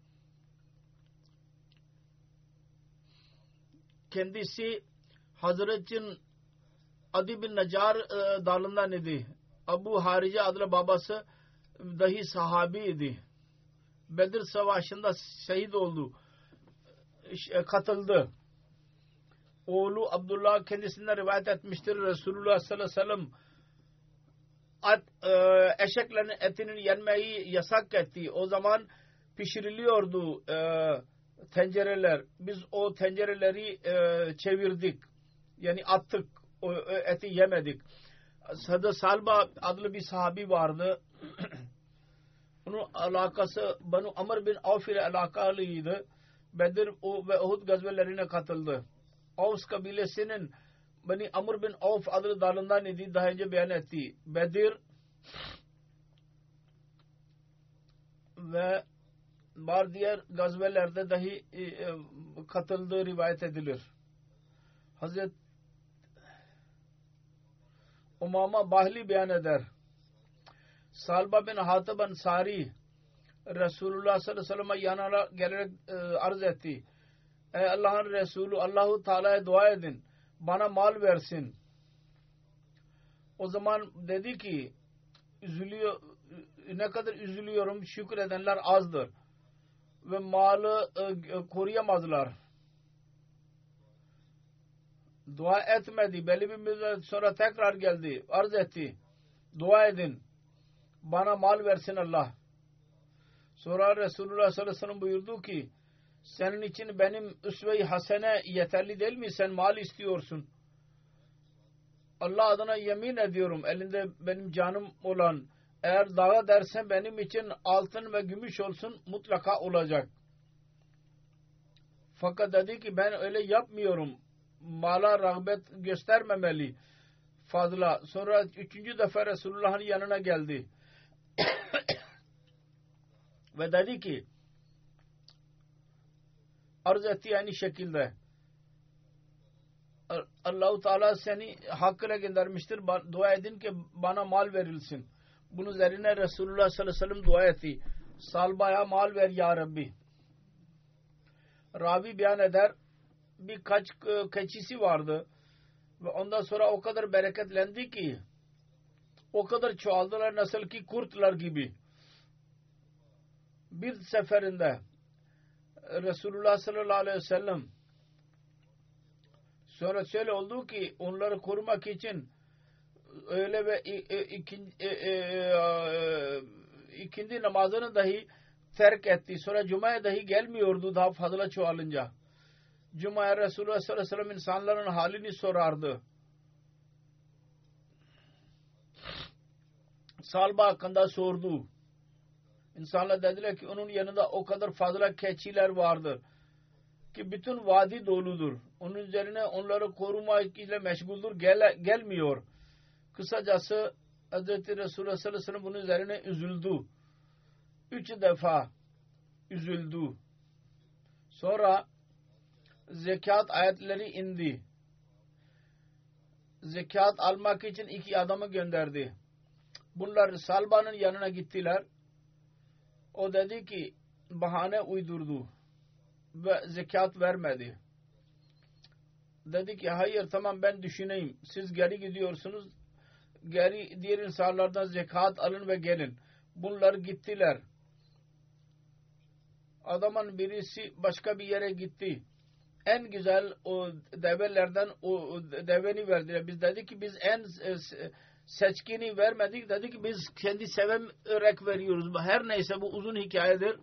Kendisi Hazret'in Adi bin Nacar e, dalından idi. Abu Harice adlı babası dahi sahabi idi. Bedir Savaşı'nda şehit oldu. E, katıldı. Oğlu Abdullah kendisinden rivayet etmiştir. Resulullah sallallahu aleyhi ve sellem at, e, eşeklerin etinin yenmeyi yasak etti. O zaman pişiriliyordu e, tencereler. Biz o tencereleri e, çevirdik. Yani attık. O, o eti yemedik. Sadı Salba adlı bir sahabi vardı. Onun alakası Banu Amr bin Avf ile alakalıydı. Bedir ve Uhud gazvelerine katıldı. Avs kabilesinin Bani Amr bin Avf adlı dalından idi daha önce beyan etti. Bedir ve var diğer gazvelerde dahi e, e, katıldığı rivayet edilir. Hazret Umama Bahli beyan eder. Salba bin Hatib Ansari Resulullah sallallahu aleyhi ve sellem'e yanına gelerek e, arz etti. Ey Allah'ın Resulü Allahu Teala'ya dua edin. Bana mal versin. O zaman dedi ki üzülüyor ne kadar üzülüyorum şükredenler azdır ve malı e, koruyamazlar. Dua etmedi. Belli bir müddet sonra tekrar geldi. Arz etti. Dua edin. Bana mal versin Allah. Sonra Resulullah sallallahu aleyhi ve buyurdu ki senin için benim üsve-i hasene yeterli değil mi? Sen mal istiyorsun. Allah adına yemin ediyorum elinde benim canım olan eğer dağa dersen benim için altın ve gümüş olsun mutlaka olacak. Fakat dedi ki ben öyle yapmıyorum. Mala rağbet göstermemeli fazla. Sonra üçüncü defa Resulullah'ın yanına geldi. ve dedi ki arz etti aynı şekilde Allahu Teala seni hakkıyla göndermiştir. Dua edin ki bana mal verilsin. Bunun üzerine Resulullah sallallahu aleyhi ve sellem dua etti. Salbaya mal ver ya Rabbi. Ravi beyan eder birkaç keçisi vardı ve ondan sonra o kadar bereketlendi ki o kadar çoğaldılar nasıl ki kurtlar gibi. Bir seferinde Resulullah sallallahu aleyhi ve sellem sonra şöyle oldu ki onları korumak için öyle ve ikindi, e, e, e, ikindi namazını dahi terk etti. Sonra Cuma'ya dahi gelmiyordu daha fazla çoğalınca. Cuma'ya Resulullah sallallahu aleyhi ve sellem insanların halini sorardı. Salba hakkında sordu. İnsanlar dediler ki onun yanında o kadar fazla keçiler vardır. ki bütün vadi doludur. Onun üzerine onları koruma ile meşguldür. Gel, gelmiyor. Kısacası Hz. Resulullah sallallahu aleyhi ve sellem bunun üzerine üzüldü. Üç defa üzüldü. Sonra zekat ayetleri indi. Zekat almak için iki adamı gönderdi. Bunlar Salba'nın yanına gittiler. O dedi ki bahane uydurdu ve zekat vermedi. Dedi ki hayır tamam ben düşüneyim. Siz geri gidiyorsunuz. Geri diğer insanlardan zekat alın ve gelin. Bunlar gittiler. Adamın birisi başka bir yere gitti. En güzel o develerden o deveni verdiler. Biz dedi ki biz en seçkini vermedik. Dedi ki biz kendi severek veriyoruz. Her neyse bu uzun hikayedir.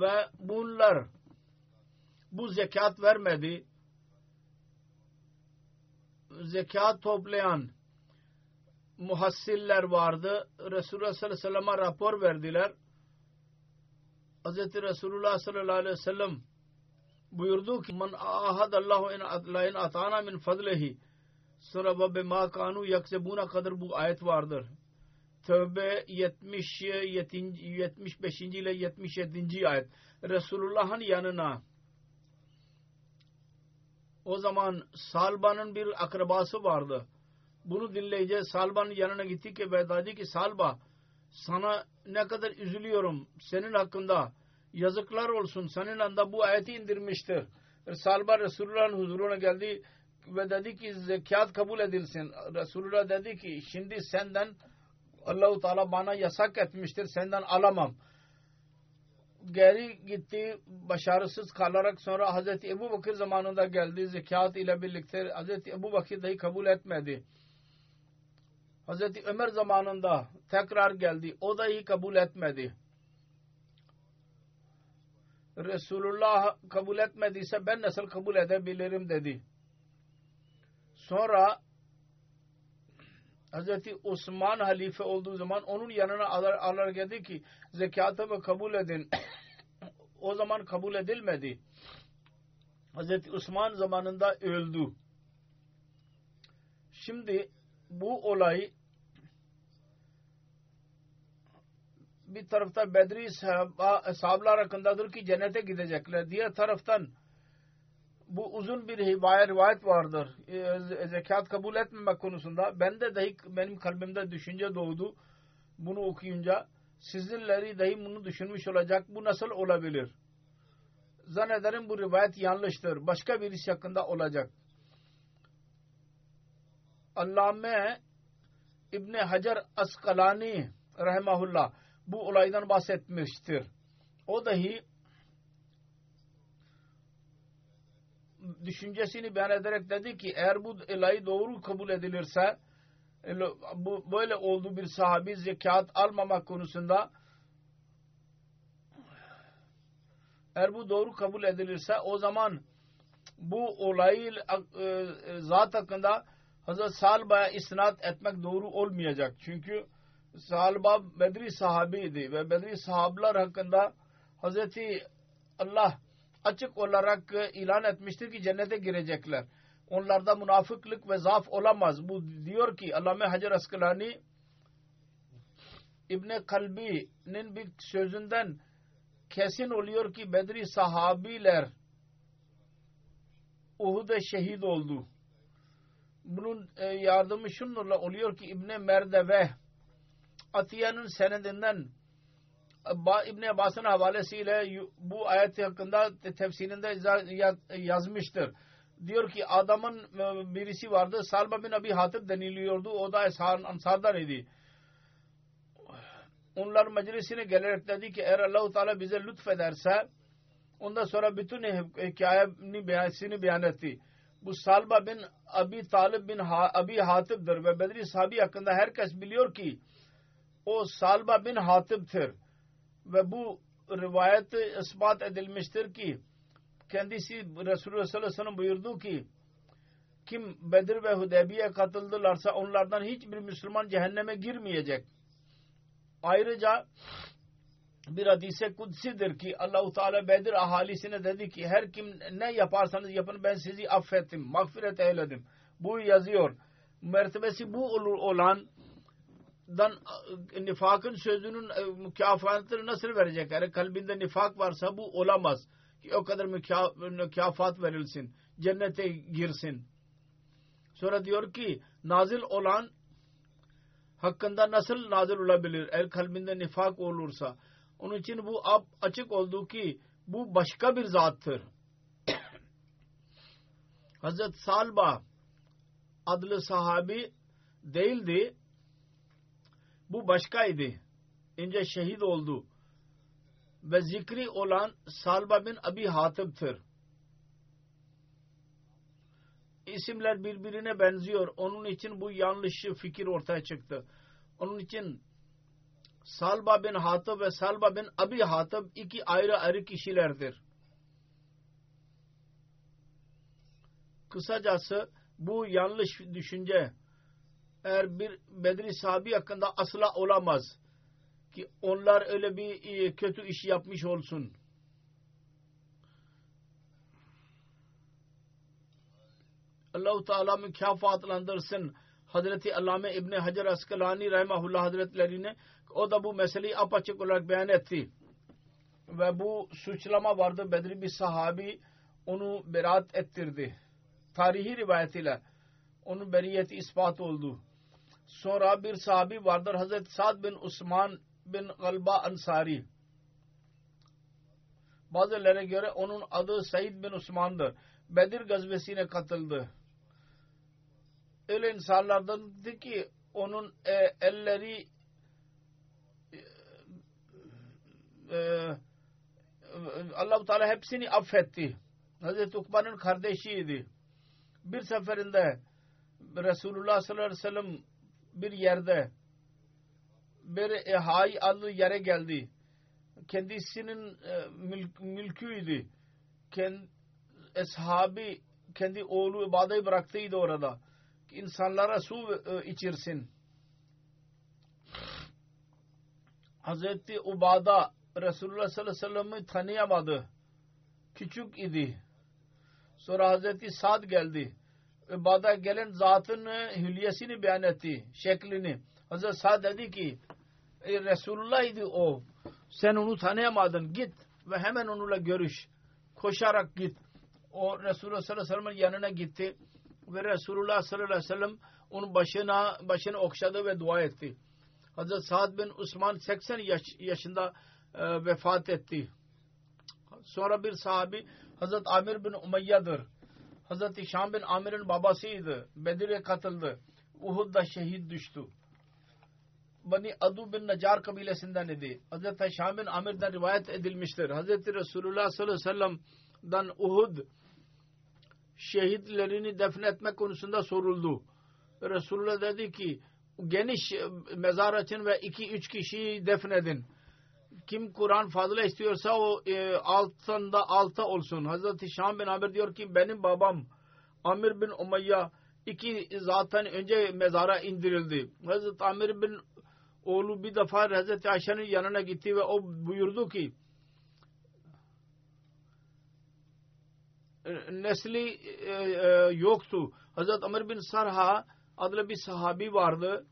Ve bunlar bu zekat vermedi. Zekat toplayan muhassiller vardı. Resulullah sallallahu aleyhi ve sellem'e rapor verdiler. Hz. Resulullah sallallahu aleyhi ve sellem buyurdu ki men ahadallahu in atana min fadlihi sonra ve bima kanu yaksebuna kadar bu ayet vardır. Tövbe 70 75. ile 77. ayet. Resulullah'ın yanına o zaman Salba'nın bir akrabası vardı. Bunu dinleyince Salba'nın yanına gitti ki ve dedi ki Salba sana ne kadar üzülüyorum senin hakkında yazıklar olsun senin anda bu ayeti indirmiştir. Salba Resulullah'ın huzuruna geldi ve dedi ki zekat kabul edilsin. Resulullah dedi ki şimdi senden Allahu Teala bana yasak etmiştir senden alamam geri gitti başarısız kalarak sonra Hazreti Ebu Bakır zamanında geldi zekat ile birlikte Hazreti Ebu Bakır dahi kabul etmedi. Hazreti Ömer zamanında tekrar geldi o dahi kabul etmedi. Resulullah kabul etmediyse ben nasıl kabul edebilirim dedi. Sonra Hazreti Osman halife olduğu zaman onun yanına alır, alır geldi ki zekatımı kabul edin. o zaman kabul edilmedi. Hazreti Osman zamanında öldü. Şimdi bu olay bir tarafta Bedri sahablar hakkındadır ki cennete gidecekler. Diğer taraftan bu uzun bir rivayet, rivayet vardır. E, zekat kabul etmemek konusunda. Ben de dahi benim kalbimde düşünce doğdu. Bunu okuyunca sizinleri dahi bunu düşünmüş olacak. Bu nasıl olabilir? Zannederim bu rivayet yanlıştır. Başka birisi hakkında olacak. Allame İbni Hacer Askalani rahimahullah bu olaydan bahsetmiştir. O dahi düşüncesini beyan ederek dedi ki eğer bu olayı doğru kabul edilirse bu böyle oldu bir sahabi zekat almamak konusunda eğer bu doğru kabul edilirse o zaman bu olayı e, zat hakkında Hazreti Salba'ya isnat etmek doğru olmayacak. Çünkü Salba Bedri sahabiydi ve Bedri sahablar hakkında Hazreti Allah açık olarak ilan etmiştir ki cennete girecekler. Onlarda münafıklık ve zaaf olamaz. Bu diyor ki Allame Hacer Askalani İbni Kalbi'nin bir sözünden kesin oluyor ki Bedri sahabiler Uhud'da şehit oldu. Bunun e, yardımı şunlarla oluyor ki İbni Merdeve Atiya'nın senedinden İbn Abbas'ın havalesiyle bu ayet hakkında tefsirinde yazmıştır. Diyor ki adamın e, birisi vardı. Salma bin Abi Hatip deniliyordu. O da Ansar'dan idi. Onlar meclisine gelerek dedi ki eğer Allah-u Teala bize lütfederse ondan sonra bütün hikayesini beyansını beyan etti. Bu Salba bin Abi Talib bin Abi Hatip'dir ve Bedri sahabi hakkında herkes biliyor ki o Salba bin Hatip'tir ve bu rivayet ispat edilmiştir ki kendisi Resulullah sallallahu aleyhi ve sellem buyurdu ki kim Bedir ve Hudeybiye katıldılarsa onlardan hiçbir Müslüman cehenneme girmeyecek. Ayrıca bir hadise kutsidir ki Allahu Teala Bedir ahalisine dedi ki her kim ne yaparsanız yapın ben sizi affettim, mağfiret eyledim. Bu yazıyor. Mertebesi bu olur olan dan e, nifakın sözünün e, mükafatını nasıl verecek? Eğer kalbinde nifak varsa bu olamaz. Ki o kadar mükafat verilsin. Cennete girsin. Sonra diyor ki nazil olan hakkında nasıl nazil olabilir? Eğer kalbinde nifak olursa. Onun için bu açık oldu ki bu başka bir zattır. Hazret Salba adlı sahabi değildi. Bu başkaydı. İnce şehit oldu. Ve zikri olan Salba bin Abi Hatip'tir. İsimler birbirine benziyor. Onun için bu yanlış fikir ortaya çıktı. Onun için Salba bin Hatib ve Salba bin Abi Hatib iki ayrı ayrı kişilerdir. Kısacası bu yanlış düşünce eğer bir Bedri sahabi hakkında asla olamaz ki onlar öyle bir e, kötü iş yapmış olsun. Allahu Teala mükafatlandırsın Hazreti Allame İbni Hacer Askalani Rahimahullah Hazretlerine o da bu meseleyi apaçık olarak beyan etti. Ve bu suçlama vardı. Bedri bir sahabi onu beraat ettirdi. Tarihi rivayetiyle onun beriyeti ispat oldu. Sonra bir sahabi vardır Hazreti Sa'd bin Osman bin Galba Ansari. Bazılara göre onun adı Said bin Osman'dır. Bedir gazvesine katıldı. Öyle insanlardandı ki onun e, elleri e, Allah-u Teala hepsini affetti. Hazreti Ukba'nın kardeşiydi. Bir seferinde Resulullah sallallahu aleyhi ve sellem bir yerde bir hay adlı yere geldi. Kendisinin e, mülk, mülküydü. Kend, eshabi kendi oğlu ibadeyi bıraktıydı orada. İnsanlara su e, içirsin. Hazreti Ubada Resulullah sallallahu aleyhi ve sellem'i tanıyamadı. Küçük idi. Sonra Hazreti Sad geldi. İbada gelen zatın hülyesini beyan etti. Şeklini. Hazreti Sad dedi ki Resulullah idi o. Sen onu tanıyamadın. Git ve hemen onunla görüş. Koşarak git. O Resulullah sallallahu aleyhi ve sellem'in yanına gitti. Ve Resulullah sallallahu aleyhi ve sellem onun başına, başını okşadı ve dua etti. Hazreti Sa'd bin Osman 80 yaş, yaşında e, vefat etti. Sonra bir sahabi Hazreti Amir bin Umayya'dır. Hazreti Şam bin Amir'in babasıydı. Bedir'e katıldı. Uhud'da şehit düştü. Bani Adu bin Nacar kabilesinden idi. Hazreti Şam bin Amir'den rivayet edilmiştir. Hazreti Resulullah sallallahu aleyhi ve sellem'den Uhud şehitlerini defnetme konusunda soruldu. Resulullah dedi ki geniş mezar açın ve iki üç kişiyi defnedin kim Kur'an fazla istiyorsa o e, altında alta olsun. Hazreti Şam bin Amir diyor ki benim babam Amir bin Umayya iki zaten önce mezara indirildi. Hazreti Amir bin oğlu bir defa Hazreti Ayşe'nin yanına gitti ve o buyurdu ki nesli e, e, yoktu. Hazreti Amir bin Sarha adlı bir sahabi vardı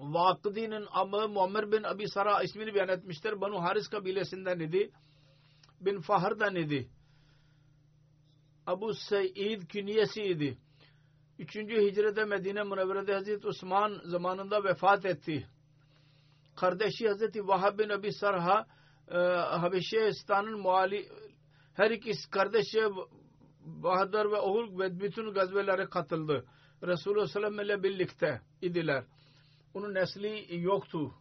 Vakıdi'nin amı Muammer bin Abi Sara ismini beyan etmiştir. Banu Haris kabilesinden idi. Bin Fahr'dan idi. Abu Seyyid künyesiydi. Üçüncü hicrete Medine Münevvere'de Hazreti Osman zamanında vefat etti. Kardeşi Hazreti Vahab bin Abi Sarha e, Habeşistan'ın muali her iki kardeşi Bahadır ve Uhud ve bütün gazvelere katıldı. Resulullah sallallahu aleyhi ve sellem ile birlikte idiler onun nesli yoktu.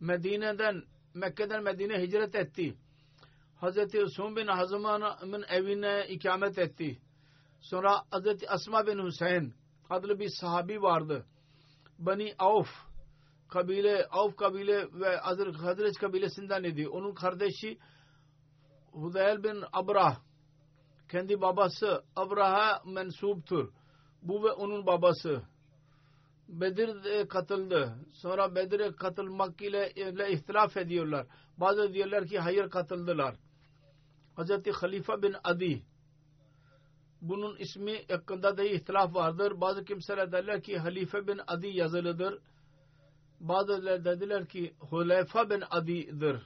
Medine'den Mekke'den Medine hicret etti. Hazreti Usum bin Hazman'ın evine ikamet etti. Sonra Hazreti Asma bin Hüseyin adlı bir sahabi vardı. Bani Avf kabile, Avf kabile ve Hazret kabilesinden idi. Onun kardeşi Hudayl bin Abrah kendi babası Abraha mensuptur. Bu ve onun babası Bedir'de katıldı. Sonra Bedir'e katılmak ile, ile ihtilaf ediyorlar. Bazı diyorlar ki hayır katıldılar. Hazreti Halife bin Adi bunun ismi hakkında da ihtilaf vardır. Bazı kimseler derler ki Halife bin Adi yazılıdır. Bazıları dediler ki Huleyfa bin Adi'dir.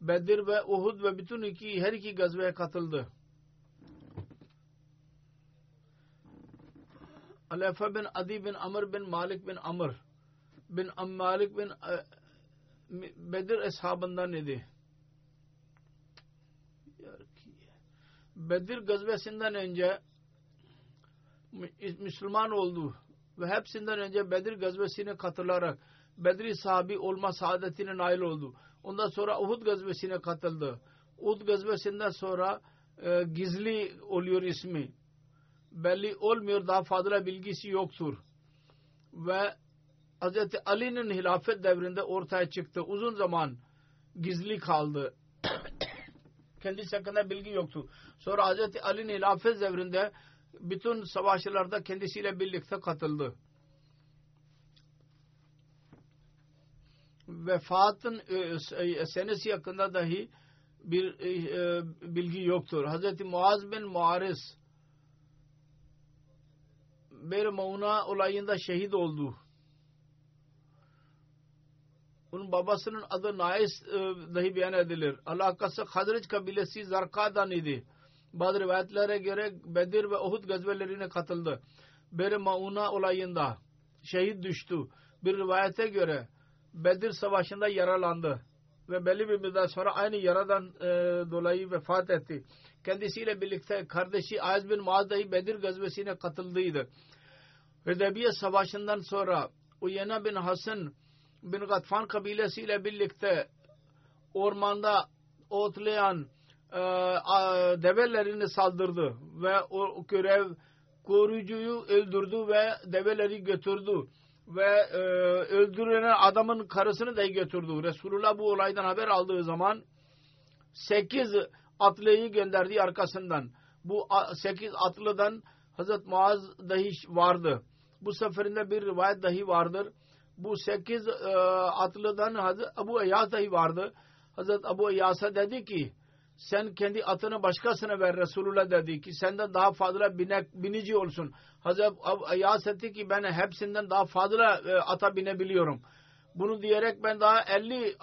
Bedir ve Uhud ve bütün iki her iki gazveye katıldı. Huleyfa bin Adi bin Amr bin Malik bin Amr bin Malik bin e, Bedir eshabından idi. Bedir gazvesinden önce Müslüman oldu ve hepsinden önce Bedir gazvesine katılarak Bedri sahabi olma saadetine nail oldu. Ondan sonra Uhud gazvesine katıldı. Uhud gazvesinden sonra e, gizli oluyor ismi. Belli olmuyor daha fazla bilgisi yoktur. Ve Hz. Ali'nin hilafet devrinde ortaya çıktı. Uzun zaman gizli kaldı. Kendisi hakkında bilgi yoktu. Sonra Hz. Ali'nin hilafet devrinde bütün savaşlarda kendisiyle birlikte katıldı. Vefatın e, senesi hakkında dahi bir e, bilgi yoktur. Hz. Muaz bin Muaris bir Mauna olayında şehit oldu. Onun babasının adı Nais e, dahi beyan edilir. Alakası Hazreç kabilesi Zarka'dan idi. Bazı rivayetlere göre Bedir ve Uhud gazvelerine katıldı. Bir Mauna olayında şehit düştü. Bir rivayete göre Bedir savaşında yaralandı. Ve belli bir müddet sonra aynı yaradan e, dolayı vefat etti. Kendisiyle birlikte kardeşi Aziz bin Muaz dahi Bedir gazvesine katıldıydı. Hüdebiye savaşından sonra Uyena bin Hasan bin Gatfan kabilesiyle birlikte ormanda otlayan e, develerini saldırdı ve o görev koruyucuyu öldürdü ve develeri götürdü ve e, öldürülen adamın karısını da götürdü. Resulullah bu olaydan haber aldığı zaman sekiz atlıyı gönderdi arkasından. Bu sekiz atlıdan Hazret Muaz dahi vardı. Bu seferinde bir rivayet dahi vardır. Bu sekiz e, atlıdan Hazret Abu Eyyaz dahi vardı. Hazret Abu Eyyaz'a dedi ki sen kendi atını başkasına ver Resulullah dedi ki senden daha fazla binek, binici olsun. Hazreti Eyyaz etti ki ben hepsinden daha fazla e, ata binebiliyorum. Bunu diyerek ben daha 50 e, e,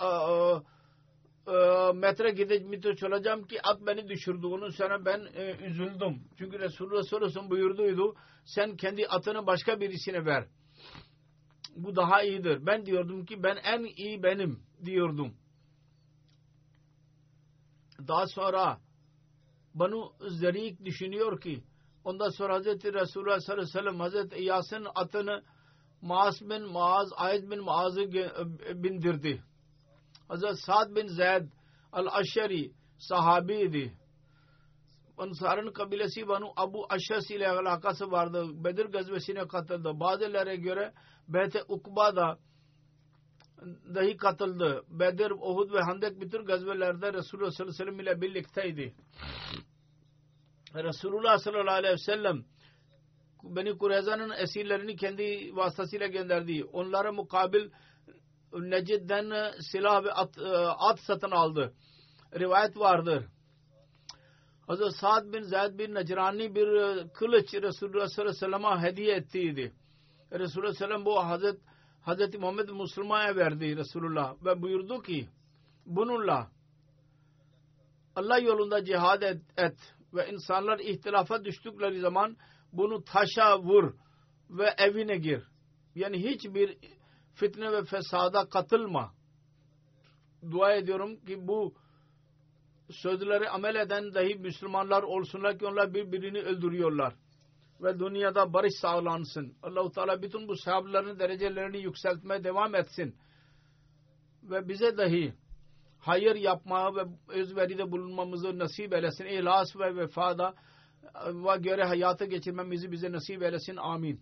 metre gidip olacağım ki at beni düşürdü. Onun sonra ben e, üzüldüm. Çünkü Resulullah sallallahu buyurduydu sen kendi atını başka birisine ver. Bu daha iyidir. Ben diyordum ki ben en iyi benim diyordum. Daha sonra Banu Zerik düşünüyor ki ondan sonra Hz. Resulullah sallallahu aleyhi ve sellem Hz. İyas'ın atını Maas bin Maaz, Ayd bin Maaz'ı bindirdi. Hz. Sa'd bin Zeyd al-Aşeri sahabiydi. Ansar'ın kabilesi Banu Abu Aşas ile alakası vardı. Bedir gazvesine katıldı. Bazılara göre Beyt-i Ukba'da dahi katıldı. Bedir, Uhud ve Handek bütün gazvelerde Resulullah sallallahu aleyhi ve sellem ile birlikteydi. Resulullah sallallahu aleyhi ve sellem Beni Kureyza'nın esirlerini kendi vasıtasıyla gönderdi. Onlara mukabil Necid'den silah ve at, e, at satın aldı. Rivayet vardır. Hazreti Sa'd bin Zeyd bin Necrani bir kılıç Resulullah sallallahu aleyhi ve sellem'e hediye ettiydi. Resulullah sallallahu bu Hazreti Hz. Muhammed Müslüma'ya verdi Resulullah ve buyurdu ki bununla Allah yolunda cihad et, et ve insanlar ihtilafa düştükleri zaman bunu taşa vur ve evine gir. Yani hiçbir fitne ve fesada katılma. Dua ediyorum ki bu sözleri amel eden dahi Müslümanlar olsunlar ki onlar birbirini öldürüyorlar ve dünyada barış sağlansın. Allahu Teala bütün bu sahabelerin derecelerini yükseltmeye devam etsin. Ve bize dahi hayır yapmaya ve özveride bulunmamızı nasip eylesin. İhlas ve vefada ve göre hayata geçirmemizi bize nasip eylesin. Amin.